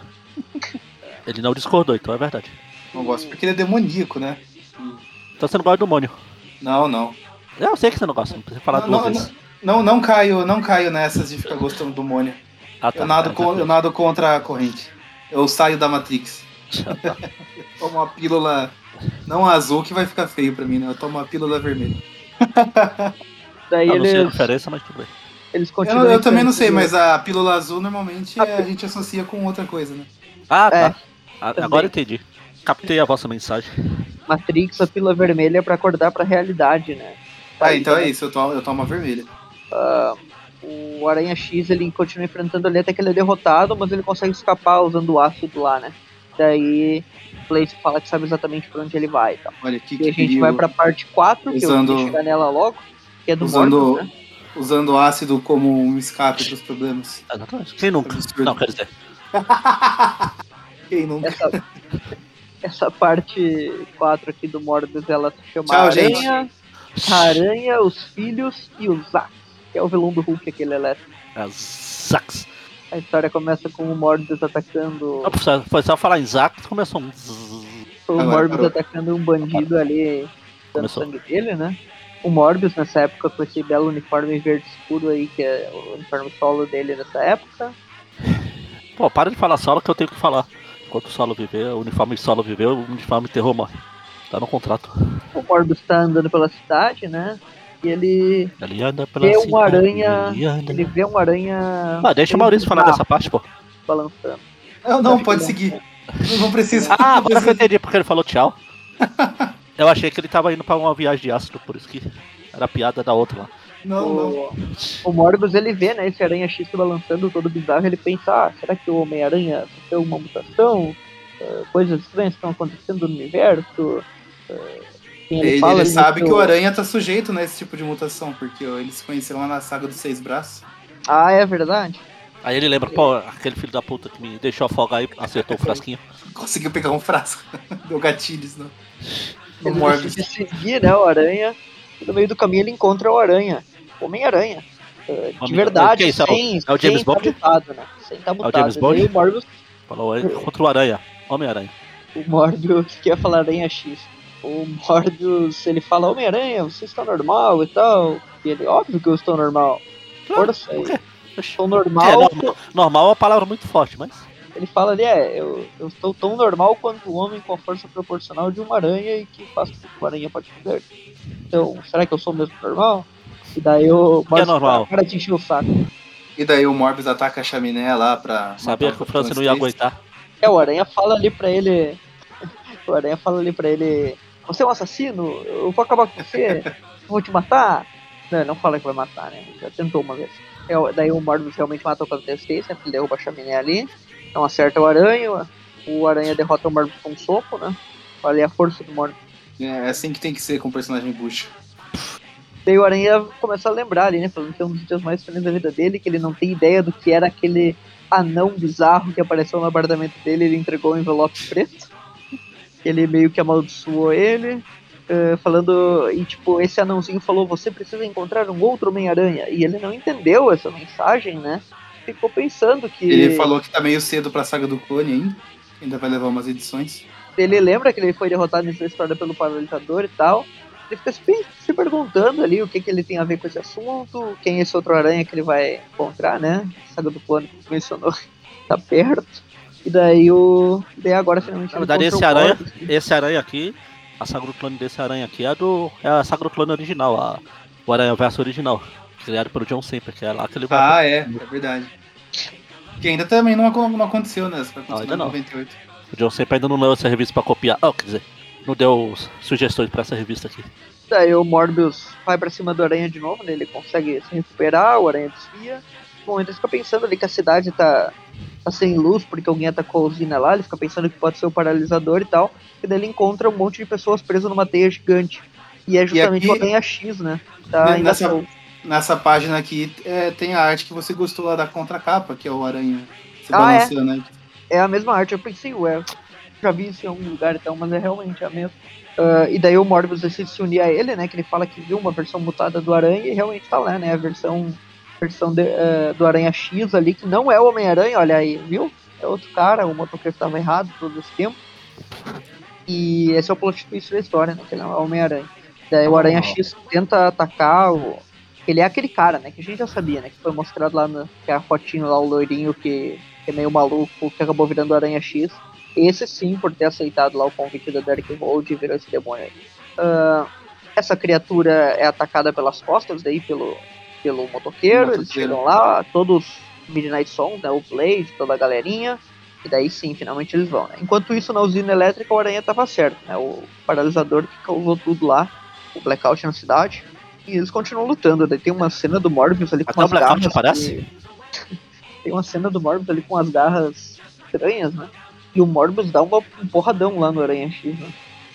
[laughs] Ele não discordou, então é verdade. Não gosto porque ele é demoníaco, né? Então você não gosta do Mônio. Não, não. Eu sei que você não gosta, não precisa falar Não, duas não, vezes. Não, não caio, não caio nessas de ficar gostando do Mônio. Ah, tá. Eu nado, é, com, eu nado contra a corrente. Eu saio da Matrix. [laughs] Tomo uma pílula não azul que vai ficar feio pra mim, né? Eu tomo uma pílula vermelha. [laughs] Daí Eu não sei a eles, diferença, mas tudo bem. eles Eu, continuam. eu também não sei, mas a pílula azul normalmente A é, a gente associa com outra coisa, né? Ah, É, tá. A-. Agora eu entendi. Captei a vossa mensagem. Matrix, a pílula vermelha é pra acordar pra realidade, né? Ah, então é isso, eu tomo, eu tomo a vermelha. O Aranha X ele continua enfrentando ali até que ele é derrotado, mas ele consegue escapar usando o ácido lá, né? Daí o Blaze fala que sabe exatamente pra onde ele vai e tal. Olha aqui E que a gente perigo. vai pra parte 4, que eu Usando- vou chegar nela logo, que é do Usando- Morbius, né? Usando ácido como um escape pros problemas. [laughs] Quem nunca? Não, quer dizer. Quem nunca? Essa, essa parte 4 aqui do Morbius, ela se chama Tchau, gente. Aranha, Aranha, os Filhos e o Zack, que é o vilão do Hulk, aquele elétrico. É Zax. A história começa com o Morbius atacando... Não precisa- Foi só falar em Zax, começou um. O Morbius atacando um bandido ali, dando sangue dele, né? O Morbius nessa época com esse belo uniforme verde escuro aí, que é o uniforme solo dele nessa época. Pô, para de falar solo que eu tenho que falar. Enquanto o solo viver, o uniforme solo viveu, o uniforme terror morre. Tá no contrato. O Morbius tá andando pela cidade, né? Ele Ele anda pela vê uma aranha. ele vê uma aranha. Ah, deixa o Maurício falar dessa parte, pô. Balançando. Eu não, Acho pode seguir. Não, não precisa. Ah, agora que eu entendi porque ele falou tchau. [laughs] Eu achei que ele tava indo pra uma viagem de ácido, por isso que era a piada da outra lá. Não, não. O, o Morbius ele vê, né, esse aranha X se balançando todo bizarro, ele pensa, ah, será que o Homem-Aranha sofreu uma mutação? Ah, coisas estranhas estão acontecendo no universo? Ah, quem Ele, fala ele ali sabe que o Aranha tá sujeito né, a esse tipo de mutação, porque ó, eles se conheceram lá na saga dos seis braços. Ah, é verdade? Aí ele lembra, pô, aquele filho da puta que me deixou afogar e acertou o frasquinho. [laughs] Conseguiu pegar um frasco. [laughs] Deu gatilhos no, no Ele Morbius. decide seguir, né, o Aranha, e no meio do caminho ele encontra o Aranha, Homem-Aranha. Ah, de Homem- verdade, é? É o- sem, é o James sem tá Bond? mutado, né? Sem tá mutado. James Bond? E o Morbius Falou é contra o Aranha, Homem-Aranha. o Morbius que ia falar Aranha X. O Morbius, ele fala, Homem-Aranha, você está normal e tal. E ele, óbvio que eu estou normal. Força aí. por quê? Tô normal. É, normal, normal é uma palavra muito forte, mas. Ele fala ali, é, eu, eu estou tão normal quanto o homem com a força proporcional de uma aranha e que faz tudo que uma aranha pode fazer. Então, será que eu sou mesmo normal? E daí o Que é normal? cara te encheu o saco. E daí o Morbius ataca a chaminé lá pra. Sabia que o França não ia aguentar. É, o Aranha fala ali pra ele. [laughs] O Aranha fala ali pra ele. Você é um assassino? Eu vou acabar com você? Eu vou te matar? Não, ele não fala que vai matar, né? Já tentou uma vez. É, o- daí o Morbius realmente mata o Capitão Stacy, né? Ele derruba a chaminé ali. Não acerta o Aranha. O Aranha derrota o Morbius com um soco, né? Olha a força do Morbius. É assim que tem que ser com o personagem bucho. Daí o Aranha começa a lembrar ali, né? Falando que é um dos dias mais felizes da vida dele, que ele não tem ideia do que era aquele anão bizarro que apareceu no apartamento dele, ele entregou um envelope preto. Ele meio que amaldiçoou ele. eh, falando, e tipo, esse anãozinho falou: Você precisa encontrar um outro Homem-Aranha. E ele não entendeu essa mensagem, né? Ficou pensando que. Ele falou que tá meio cedo pra saga do clone ainda. Ainda vai levar umas edições. ele lembra que ele foi derrotado nessa história pelo paralisador e tal. Ele fica se, pe- se perguntando ali o que, que ele tem a ver com esse assunto, quem é esse outro aranha que ele vai encontrar, né? Saga do plano que mencionou, [laughs] tá perto. E daí o. Daí agora finalmente. Na verdade, esse aranha, esse aranha aqui, a saga do clone desse aranha aqui é do. É a saga clone original, a, o Aranha Verso original. Criado pelo John Semper, que é lá que ele vai. Ah, é, é verdade. Que ainda também não, não aconteceu, né? Não, ainda não. 98. O John Semper ainda não leu essa revista pra copiar. Oh, quer dizer, não deu sugestões pra essa revista aqui. Daí o Morbius vai pra cima do aranha de novo, né? Ele consegue se recuperar, o aranha desvia. Momento ele fica pensando ali que a cidade tá, tá sem luz porque alguém atacou a usina lá, ele fica pensando que pode ser o paralisador e tal. E daí ele encontra um monte de pessoas presas numa teia gigante. E é justamente aqui- o aranha X, né? Tá Né, ainda nessa- solto. Nessa página aqui é, tem a arte que você gostou lá da contracapa, que é o aranha se Ah, é? balançando aí. É a mesma arte, eu pensei, ué, já vi isso em algum lugar então, mas é realmente a mesma. Ah, e daí o Morbius decide se unir a ele, né? Que ele fala que viu uma versão mutada do Aranha e realmente tá lá, né? A versão, versão de- eh, do Aranha X ali, que não é o Homem-Aranha, olha aí, viu? É outro cara, o motoqueiro estava errado todo esse tempo. E esse é o plot twist da história, né? Que ele não é o Homem-Aranha. Daí o Aranha X tenta atacar o. Ele é aquele cara, né? Que a gente já sabia, né? Que foi mostrado lá no. Que é a fotinho lá, o loirinho que, que é meio maluco, que acabou virando o Aranha X. Esse sim, por ter aceitado lá o convite da Dark Hold e virou esse demônio aí. Ah, essa criatura é atacada pelas costas daí pelo, pelo motoqueiro. Eles chegam lá, todos Midnight Sons, né? O Blade, toda a galerinha. E daí sim, finalmente eles vão, né? Enquanto isso, na usina elétrica, o Aranha tava certo, né? O paralisador que causou tudo lá, o blackout na cidade. E eles continuam lutando. Daí tem uma cena do Morbius ali com Até o as blackout garras. aparece? que- [laughs] tem uma cena do Morbius ali com as garras estranhas, né? E o Morbius dá uma- um porradão lá no Aranha X, né?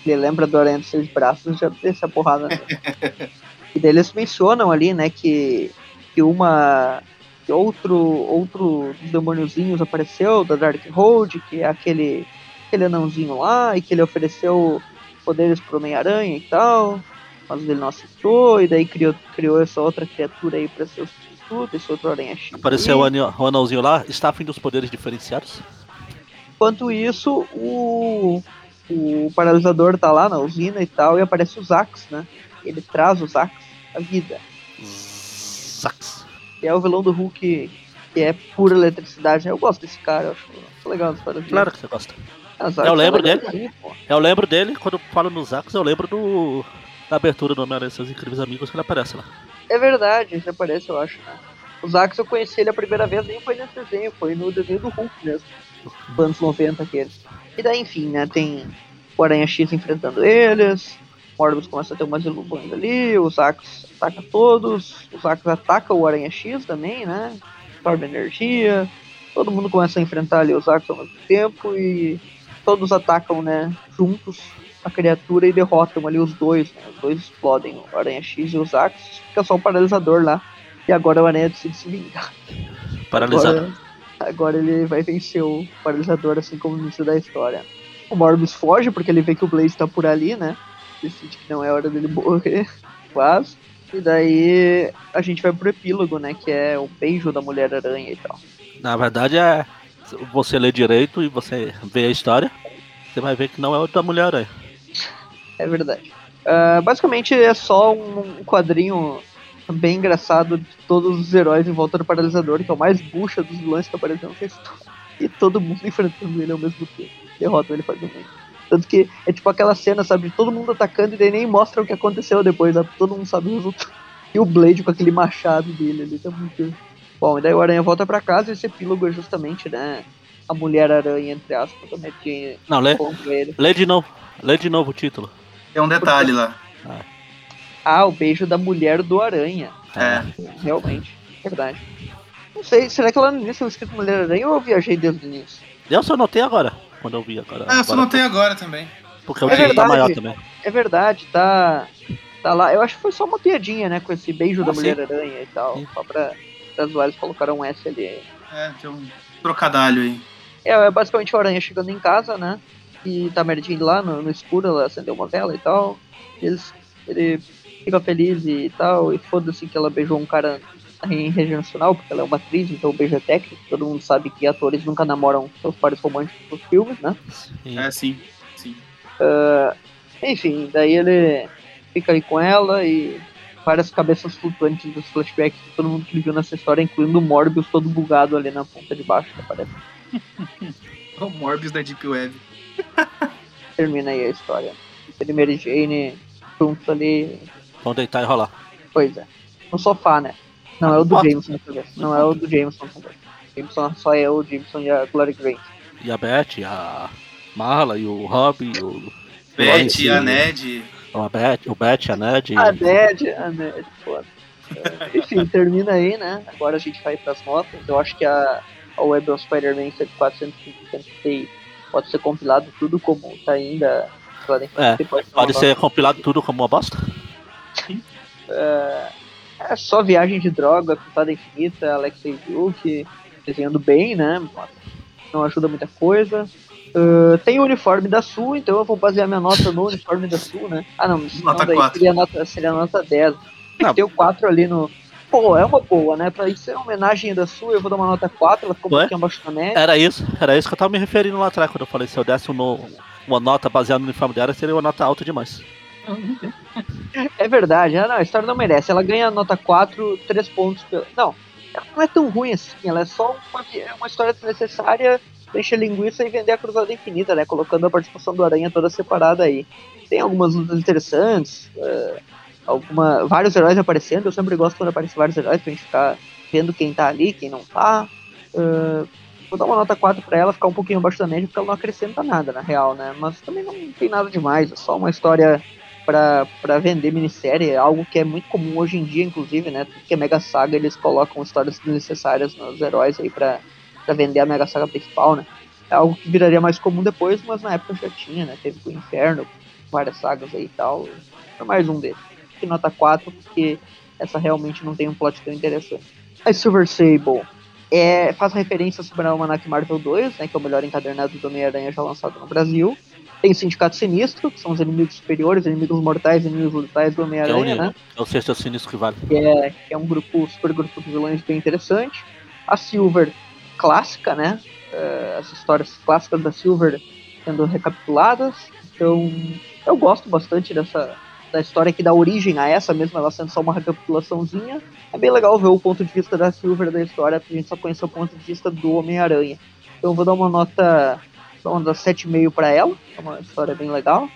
Ele lembra do Aranha dos Seis Braços e já desce a porrada. nele. [laughs] e daí eles mencionam ali, né, que, que uma. que outro, outro dos demôniozinhos apareceu da Dark Hold, que é aquele, aquele anãozinho lá, e que ele ofereceu poderes pro Homem-Aranha e tal. Mas ele não aceitou, e daí criou, criou essa outra criatura aí pra ser o substituto, esse outro Aranha X. Apareceu o anãozinho lá, está afim dos poderes diferenciados. Enquanto isso, o, o paralisador tá lá na usina e tal, e aparece o Zax, né? Ele traz o Zax à vida. Sax. Que é o vilão do Hulk, que é pura eletricidade. Eu gosto desse cara, eu acho, acho legal as histórias dele. Claro que você gosta. Ah, Zax eu lembro é dele. pô. Eu lembro dele, quando falo no Zax, eu lembro do. Da abertura do Homem-Aranha seus incríveis amigos que ele aparece lá. É verdade, ele aparece, eu acho, né? O Zax eu conheci ele a primeira vez, nem foi nesse desenho, foi no desenho do Hulk mesmo. Dos anos 90 aquele. E daí, enfim, né, tem o Aranha X enfrentando eles, Morbius começa a ter umas ilusões ali, o Zax ataca todos, o Zax ataca o Aranha X também, né? Absorve energia, todo mundo começa a enfrentar ali o Zax ao mesmo tempo e todos atacam, né, juntos a criatura e derrotam ali os dois, né? Os dois explodem, o Aranha X e o Zax, fica só o paralisador lá. E agora o Aranha decide se vingar. Paralisado. Agora, agora ele vai vencer o paralisador, assim como no início da história. O Morbius foge porque ele vê que o Blaze tá por ali, né? Decide que não é hora dele morrer, [laughs] quase. E daí a gente vai pro epílogo, né? Que é o beijo da Mulher-Aranha e tal. Na verdade é. Você lê direito e você vê a história, você vai ver que não é o da Mulher-Aranha. [laughs] É verdade. Ah, basicamente é só um quadrinho bem engraçado de todos os heróis em volta do paralisador, que é o mais bucha dos vilões que apareceu nessa história. E todo mundo [laughs] enfrentando ele ao mesmo tempo. Derrota ele faz um Tanto que é tipo aquela cena, sabe, de todo mundo atacando e daí nem mostra o que aconteceu depois, sabe? Todo mundo sabe o resultado. E o Blade com aquele machado dele ali, tá muito. Bom, e daí o Aranha volta pra casa e esse epílogo é justamente, né? A Mulher Aranha, entre aspas, também tinha. Não, lê, ele. lê de novo. Lê de novo o título. Tem um detalhe lá. Ah, o beijo da mulher do Aranha. É. Realmente, verdade. Não sei, será que lá no início eu escrito Mulher Aranha ou eu viajei desde o início? Eu só notei agora, quando eu vi agora. Ah, só agora, notei agora também. Porque o É título tá verdade. maior também. É verdade, tá. Tá lá. Eu acho que foi só uma piadinha, né? Com esse beijo Ah, da sim. Mulher Aranha e tal. Sim. Só pra, pra zoar, eles colocaram um S ali. É, tem um trocadalho aí. É, é basicamente o Aranha chegando em casa, né? E tá a Jane lá no, no escuro, ela acendeu uma vela e tal. E eles, ele fica feliz e tal. E foda-se que ela beijou um cara em rede nacional, porque ela é uma atriz, então o beijo é técnico. Todo mundo sabe que atores nunca namoram seus pares românticos nos filmes, né? Sim. É, sim. Sim. Enfim, daí ele fica aí com ela e várias cabeças flutuantes dos flashbacks de todo mundo que viu nessa história, incluindo o Morbius todo bugado ali na ponta de baixo, que aparece. [laughs] O Morbius da Deep Web. [laughs] Termina aí a história. Ele e Mary Jane juntos ali, Vamos deitar e rolar. pois é. No sofá, né? Não é o do Foto. Jameson também. Não é o do Jameson também. Jameson só é o Jameson e a Glory Grant. E a Beth, a Marla e o Rob, e o. Beth, Sim. a Ned. A Beth, o Beth, a Ned. A Ned, a Ned, foda. É, Enfim, termina aí, né? Agora a gente vai pras notas. Eu acho que a, a Web of Spider-Man 104, pode ser compilado tudo como tá ainda. Podem- É, pode Pode ser compilado tudo como uma bosta? É só viagem de droga, Pintada Infinita, Alexei Duke, desenhando bem, né? Não ajuda muita coisa. Uh, tem o uniforme da Sul, então eu vou basear minha nota no uniforme da Sul, né? Ah, não, não Nota quatro. seria nota, seria nota 10. Tem Não. o 4 ali no. Pô, é uma boa, né? Pra isso ser uma homenagem da Sul, eu vou dar uma nota 4, ela ficou um Ué? pouquinho abaixo da média. Era isso, era isso que eu tava me referindo lá atrás, quando eu falei se eu desse um no- uma nota baseada no uniforme dela, seria uma nota alta demais. É verdade, ah, não, a história não merece. Ela ganha nota 4, 3 pontos. Pela... Não, ela não é tão ruim assim. Ela é só uma, é uma história desnecessária, deixa linguiça e vender a Cruzada Infinita, né? Colocando a participação do Aranha toda separada aí. Tem algumas lutas interessantes, é, alguma, vários heróis aparecendo. Eu sempre gosto quando aparecem vários heróis pra gente ficar vendo quem tá ali, quem não tá. É, vou dar uma nota 4 pra ela, ficar um pouquinho abaixo da média, porque ela não acrescenta nada, na real, né? Mas também não tem nada demais, é só uma história pra vender minissérie, é algo que é muito comum hoje em dia, inclusive, né? Tudo que é Mega Saga, eles colocam histórias desnecessárias nos heróis aí pra vender a Mega Saga principal, né? É algo que viraria mais comum depois, mas na época já tinha, né? Teve o Inferno, várias sagas aí e tal. Foi mais um deles. Que nota 4, porque essa realmente não tem um plot tão interessante. A Silver Sable é, faz referência sobre o Almanac Marvel 2, né, que é o melhor encadernado do Homem-Aranha já lançado no Brasil. Tem o Sindicato Sinistro, que são os inimigos superiores, inimigos mortais, inimigos letais do é Homem-Aranha, né? é o sexto sinistro que vale. Que é, que é um grupo, super grupo de vilões bem interessante. A Silver clássica, né? Eh, as histórias clássicas da Silver sendo recapituladas. Então, eu gosto bastante dessa da história que dá origem a essa mesmo, ela sendo só uma recapitulaçãozinha. É bem legal ver o ponto de vista da Silver da história, porque a gente só conhece o ponto de vista do Homem-Aranha. Então eu vou dar uma nota, dar uma nota 7,5 para ela, é uma história bem legal.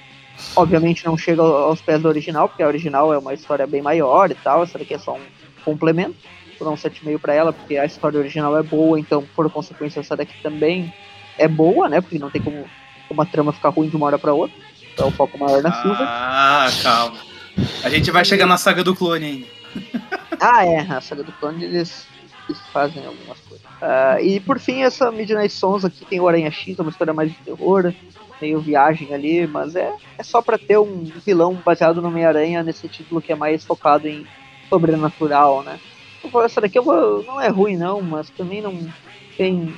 Obviamente não chega aos pés da original, porque a original é uma história bem maior e tal, essa daqui é só um complemento. Vou dar um 7,5 para ela, porque a história original é boa, então por consequência essa daqui também é boa, né? Porque não tem como uma trama ficar ruim de uma hora para outra. Então o foco maior na Silver. Ah, calma. A gente vai chegar na saga do clone ainda. Ah, é, a saga do clone eles, eles fazem algumas coisas. Ah, e por fim, essa Midnight Sons aqui tem o Aranha X, é uma história mais de terror, meio viagem ali, mas é, é só pra ter um vilão baseado no Homem-Aranha nesse título que é mais focado em sobrenatural, né? Essa daqui vou- não é ruim não, mas também não tem.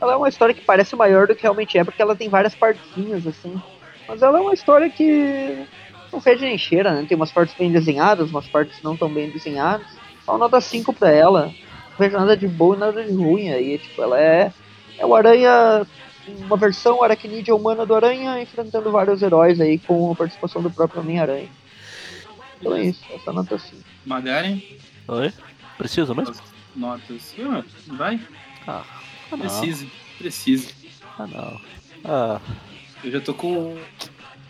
Ela é uma história que parece maior do que realmente é, porque ela tem várias partezinhas assim. Mas ela é uma história que não fede nem cheira, né? Tem umas partes bem desenhadas, umas partes não tão bem desenhadas. Só nota 5 pra ela. Não vejo nada de bom e nada de ruim aí. Tipo, ela é, é o Aranha, uma versão aracnídea humana do Aranha, enfrentando vários heróis aí com a participação do próprio Homem-Aranha. Então é isso, essa nota 5. Magaren, Oi? Precisa mesmo? notas. Ah, vai? Ah, ah, não. Precisa, precisa. Ah, não. Ah, Eu já tô com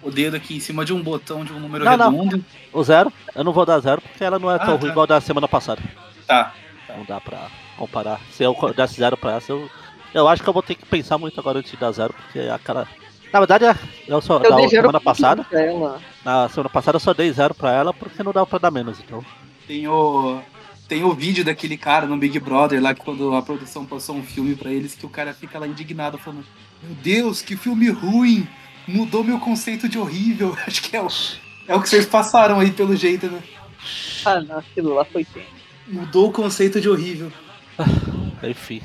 o dedo aqui em cima de um botão de um número Não, não. redondo. o zero, eu não vou dar zero porque ela não é Ah, tão tá. ruim igual da semana passada. Tá. Não dá pra comparar. Se eu desse zero pra essa, eu, eu acho que eu vou ter que pensar muito agora antes de dar zero, porque aquela. Na verdade, é- eu só. Eu zero semana passada. Na semana passada eu só dei zero pra ela porque não dava pra dar menos, então. Tem o, tem o vídeo daquele cara no Big Brother lá que quando a produção passou um filme pra eles que o cara fica lá indignado falando: Meu Deus, que filme ruim! Mudou meu conceito de horrível. [laughs] Acho que é o, é o que vocês passaram aí pelo jeito, né? Ah, não, aquilo lá foi tenso. Mudou o conceito de horrível. Enfim.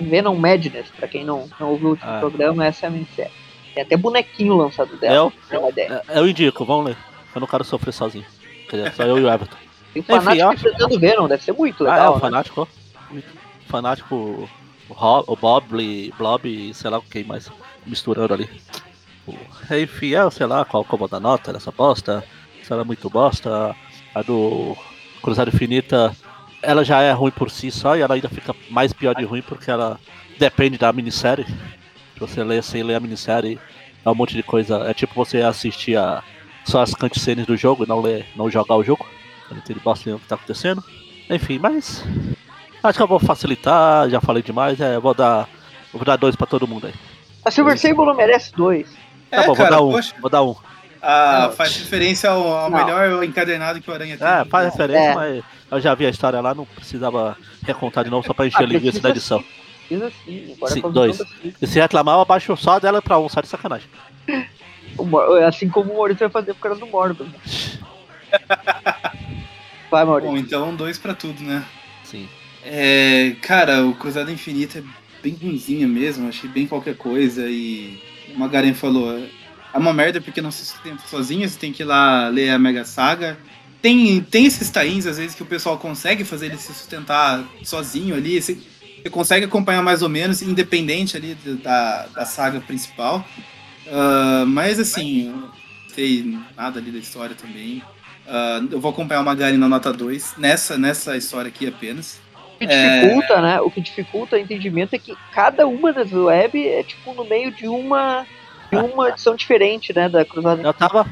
Venom Madness, pra quem não, não ouviu o último Ah. programa, essa é a minissérie. Tem até bonequinho lançado dela, Eu, ter uma ideia. eu indico, vamos ler. Eu não quero sofrer sozinho. Quer dizer, só eu e o Everton. Tem um fanático eu acho- enfrentando Venom, deve ser muito ah, é, legal, o né? fanático, ó. Fanático, o, Rob, o Bob, Blob e sei lá quem mais misturando ali. O- Enfim, é, sei lá qual que eu vou dar nota dessa bosta. Se ela é muito bosta. A do Cruzada Infinita, ela já é ruim por si só e ela ainda fica mais pior de ruim porque ela depende da minissérie. Se você lê sem ler a minissérie, é um monte de coisa. É tipo você assistir a, só as cutscenes do jogo e não ler, não jogar o jogo. Não entende bosta nenhuma o que tá acontecendo. Enfim, mas. Acho que eu vou facilitar, já falei demais, é, eu vou dar. eu Vou dar dois pra todo mundo aí. A Silver Sable não merece dois. Tá É, bom, cara, vou dar um. poxa. Vou dar um. Ah, Não. faz referência ao, ao melhor encadernado que o Aranha tem. É, faz referência, É. mas eu já vi a história lá, não precisava recontar de novo só pra encher Ah, linguiça da edição. Precisa sim, agora Sim, a dois. E se reclamar, eu abaixo só dela pra um, sai de sacanagem. O Mor- Assim como o Maurício vai fazer por causa do né? [laughs] Vai, Maurício. Bom, então dois pra tudo, né? Sim. É, cara, o Cruzada Infinita é bem ruimzinha mesmo, achei bem qualquer coisa e o Magaren falou, é uma merda porque não se sustenta sozinho, você tem que ir lá ler a Mega Saga. Tem, tem esses tains, às vezes, que o pessoal consegue fazer ele se sustentar sozinho ali, você, você consegue acompanhar mais ou menos, independente ali da, da saga principal. Ah, mas assim, não sei nada ali da história também. Ah, eu vou acompanhar o Magaren na nota 2, nessa, nessa história aqui apenas. O que dificulta, né? O que dificulta o entendimento é que cada uma das web é tipo no meio de uma de uma edição diferente, né, da Cruzada. Eu tava,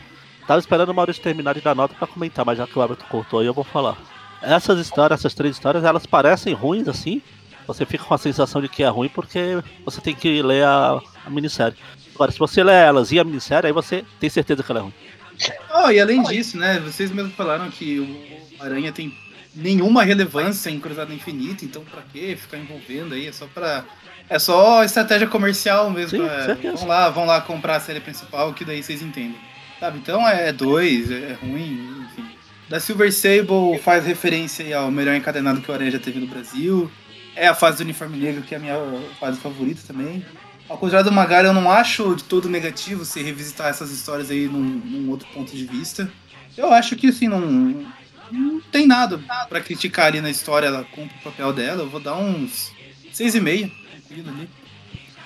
tava esperando o Maurício terminar de dar nota pra comentar, mas já que o Everton cortou aí, eu vou falar. Essas histórias, essas três histórias, elas parecem ruins assim. Você fica com a sensação de que é ruim porque você tem que ler a, a minissérie. Agora, se você lê elas e a minissérie, aí você tem certeza que ela é ruim. Oh, e além disso, né? Vocês mesmos falaram que o Aranha tem nenhuma relevância em Cruzada Infinita, então pra que ficar envolvendo aí? É só pra. É só estratégia comercial mesmo. Sim, é, vão lá, vão lá comprar a série principal, que daí vocês entendem. Sabe? Então é dois, é ruim, enfim. Da Silver Sable faz referência aí ao melhor encadenado que o Aranha já teve no Brasil. É a fase do uniforme negro, que é a minha fase favorita também. Ao contrário do Magari, eu não acho de todo negativo se revisitar essas histórias aí num, num outro ponto de vista. Eu acho que, assim, não, não tem nada pra criticar ali na história. Ela cumpre o papel dela. Eu vou dar uns 6,5, ali.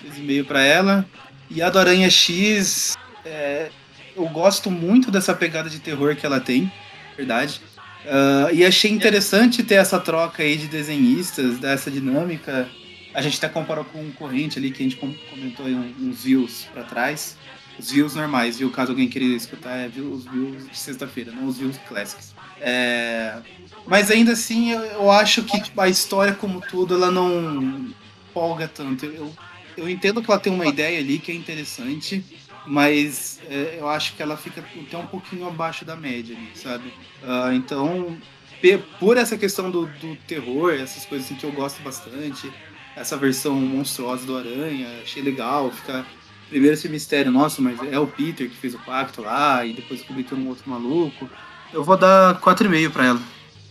6,5 pra ela. E a do Aranha X, é, eu gosto muito dessa pegada de terror que ela tem, verdade. Ah, e achei interessante ter essa troca aí de desenhistas, dessa dinâmica. A gente até comparou com um corrente ali que a gente com- comentou uns views pra trás. Os views normais, viu? Caso alguém queira escutar, é os views de sexta-feira, não os views classics. É, Mas ainda assim, eu, eu acho que tipo, a história como tudo, ela não polga tanto. Eu, eu entendo que ela tem uma ideia ali que é interessante, mas é, eu acho que ela fica até um pouquinho abaixo da média ali, sabe? Ah, então, por essa questão do, do terror, essas coisas assim que eu gosto bastante, essa versão monstruosa do Aranha, achei legal, fica primeiro esse mistério, nossa, mas é o Peter que fez o pacto lá, e depois descobri que um outro maluco. Eu vou dar 4,5 pra ela.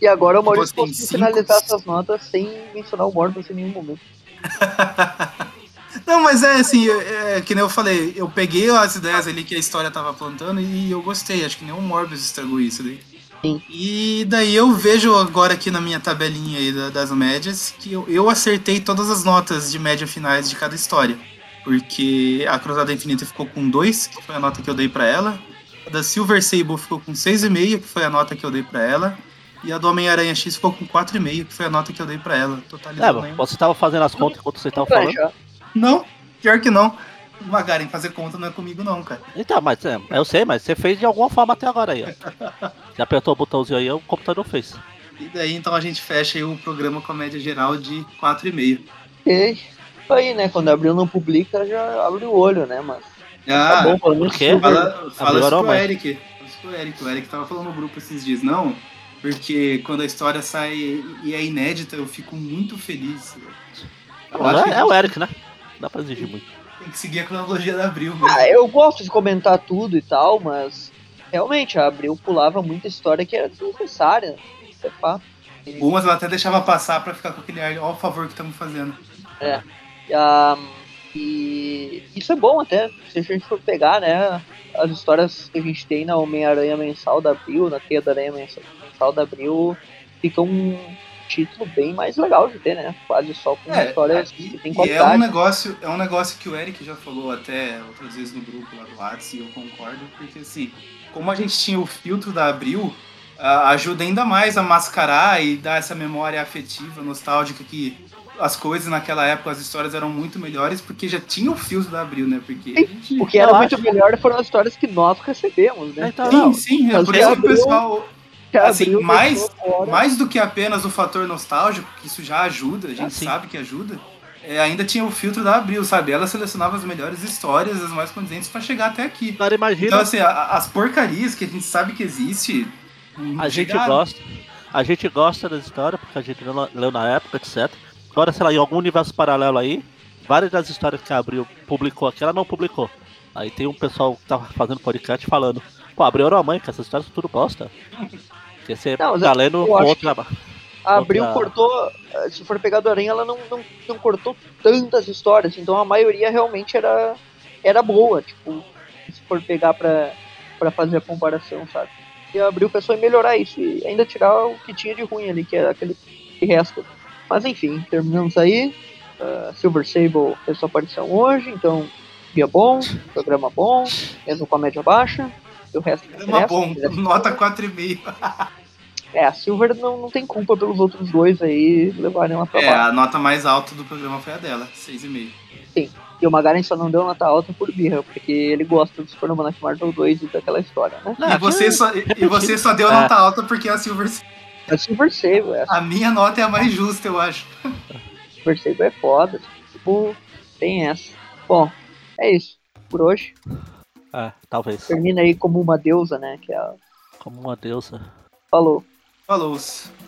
E agora o Maurício conseguiu cinco- finalizar essas notas sem mencionar o Morbius em nenhum momento. [laughs] Não, mas é assim, é, é, que nem eu falei, eu peguei as ideias ali que a história tava plantando e eu gostei, acho que nem o Morbius estragou isso daí. Sim. E daí eu vejo agora aqui na minha tabelinha aí da- das médias que eu, eu acertei todas as notas de média finais de cada história. Porque a Cruzada Infinita ficou com 2, que foi a nota que eu dei pra ela. A da Silver Sable ficou com 6,5, que foi a nota que eu dei pra ela. E a do Homem-Aranha X ficou com 4,5, que foi a nota que eu dei pra ela. É, Totalizando aí. você tava fazendo as contas enquanto você tava falando. Não, pior que não. Magaren, fazer conta não é comigo não, cara. Então, mas é, eu sei, mas você fez de alguma forma até agora aí, ó. [laughs] Você apertou o botãozinho aí, o computador fez. E daí então a gente fecha aí o programa com a média geral de 4,5. Ok. Isso aí, né? Quando abriu não publica, já abre o olho, né? Mas Ah, tá bom, pelo menos Fala, fala isso pro. Eric. Fala isso pro Eric. O Eric tava falando no grupo esses dias. Não, porque quando a história sai e é inédita, eu fico muito feliz. Eu acho que É, é o Eric, né? Dá pra exigir muito. tem que seguir a cronologia da Abril mesmo. Ah, eu gosto de comentar tudo e tal, mas realmente a Abril pulava muita história que era desnecessária. Isso é fato. Umas ela até deixava passar pra ficar com aquele ar, ó o favor que estamos fazendo. Ah, e isso é bom até, se a gente for pegar, né? As histórias que a gente tem na Homem-Aranha Mensal da Abril, na Teia da Aranha Mensal, Da Abril, fica um título bem mais legal de ter, né? Quase só com É, histórias e, que tem e é qualidade. um negócio, é um negócio que o Eric já falou até outras vezes no grupo lá do WhatsApp, e eu concordo, porque assim, como a gente tinha o filtro da Abril, ah, ajuda ainda mais a mascarar e dar essa memória afetiva, nostálgica que as coisas naquela época, as histórias eram muito melhores, porque já tinha o filtro da Abril, né? Porque gente- O que era muito acho. melhor foram as histórias que nós recebemos, né? Então, Sim, não. sim, é por isso que o pessoal, assim, mais- mais do que apenas o fator nostálgico, que isso já ajuda, a gente Ah, sabe que ajuda, é, ainda tinha o filtro da Abril, sabe? Ela selecionava as melhores histórias, as mais condizentes pra chegar até aqui. Agora imagina, Então, assim, a- as porcarias que a gente sabe que existe. a gente chegaram. gosta. A gente gosta das histórias, porque a gente leu na- leu na época, etc. Agora, sei lá, em algum universo paralelo aí, várias das histórias que a Abril publicou aqui, ela não publicou. Aí tem um pessoal que tá fazendo podcast falando, pô, Abril era uma mãe, que essas histórias tudo bosta. Porque você Não, tá lendo eu acho outro trabalho. A Abril outra- cortou, se for pegar do Aranha, ela não, não, não cortou tantas histórias, então a maioria realmente era, era boa, tipo, se for pegar pra, pra fazer a comparação, sabe? E a Abril pensou em melhorar isso e ainda tirar o que tinha de ruim ali, que era aquele que resta. Mas enfim, terminamos aí. Ah, Silver Sable fez sua aparição hoje, então dia bom, programa bom, mesmo com a média baixa. E o resto É interessa, bom, nota 4,5. [laughs] É, a Silver não, não tem culpa pelos outros dois aí levarem ela pra É, baixo. a nota mais alta do programa foi a dela, 6,5. E o Magaren só não deu nota alta por birra, porque ele gosta do Super Almanac Marvel 2 e daquela história, né? Não, E você, só, e você só deu [laughs] É. nota alta porque a Silver. A Silver Sable, é. A minha nota é a mais justa, eu acho. A Silver Sable é foda. Tipo, tem essa. Bom, é isso. Por hoje. É, talvez. Termina aí como uma deusa, né? Que é a... Como uma deusa. Falou. Falou. -se.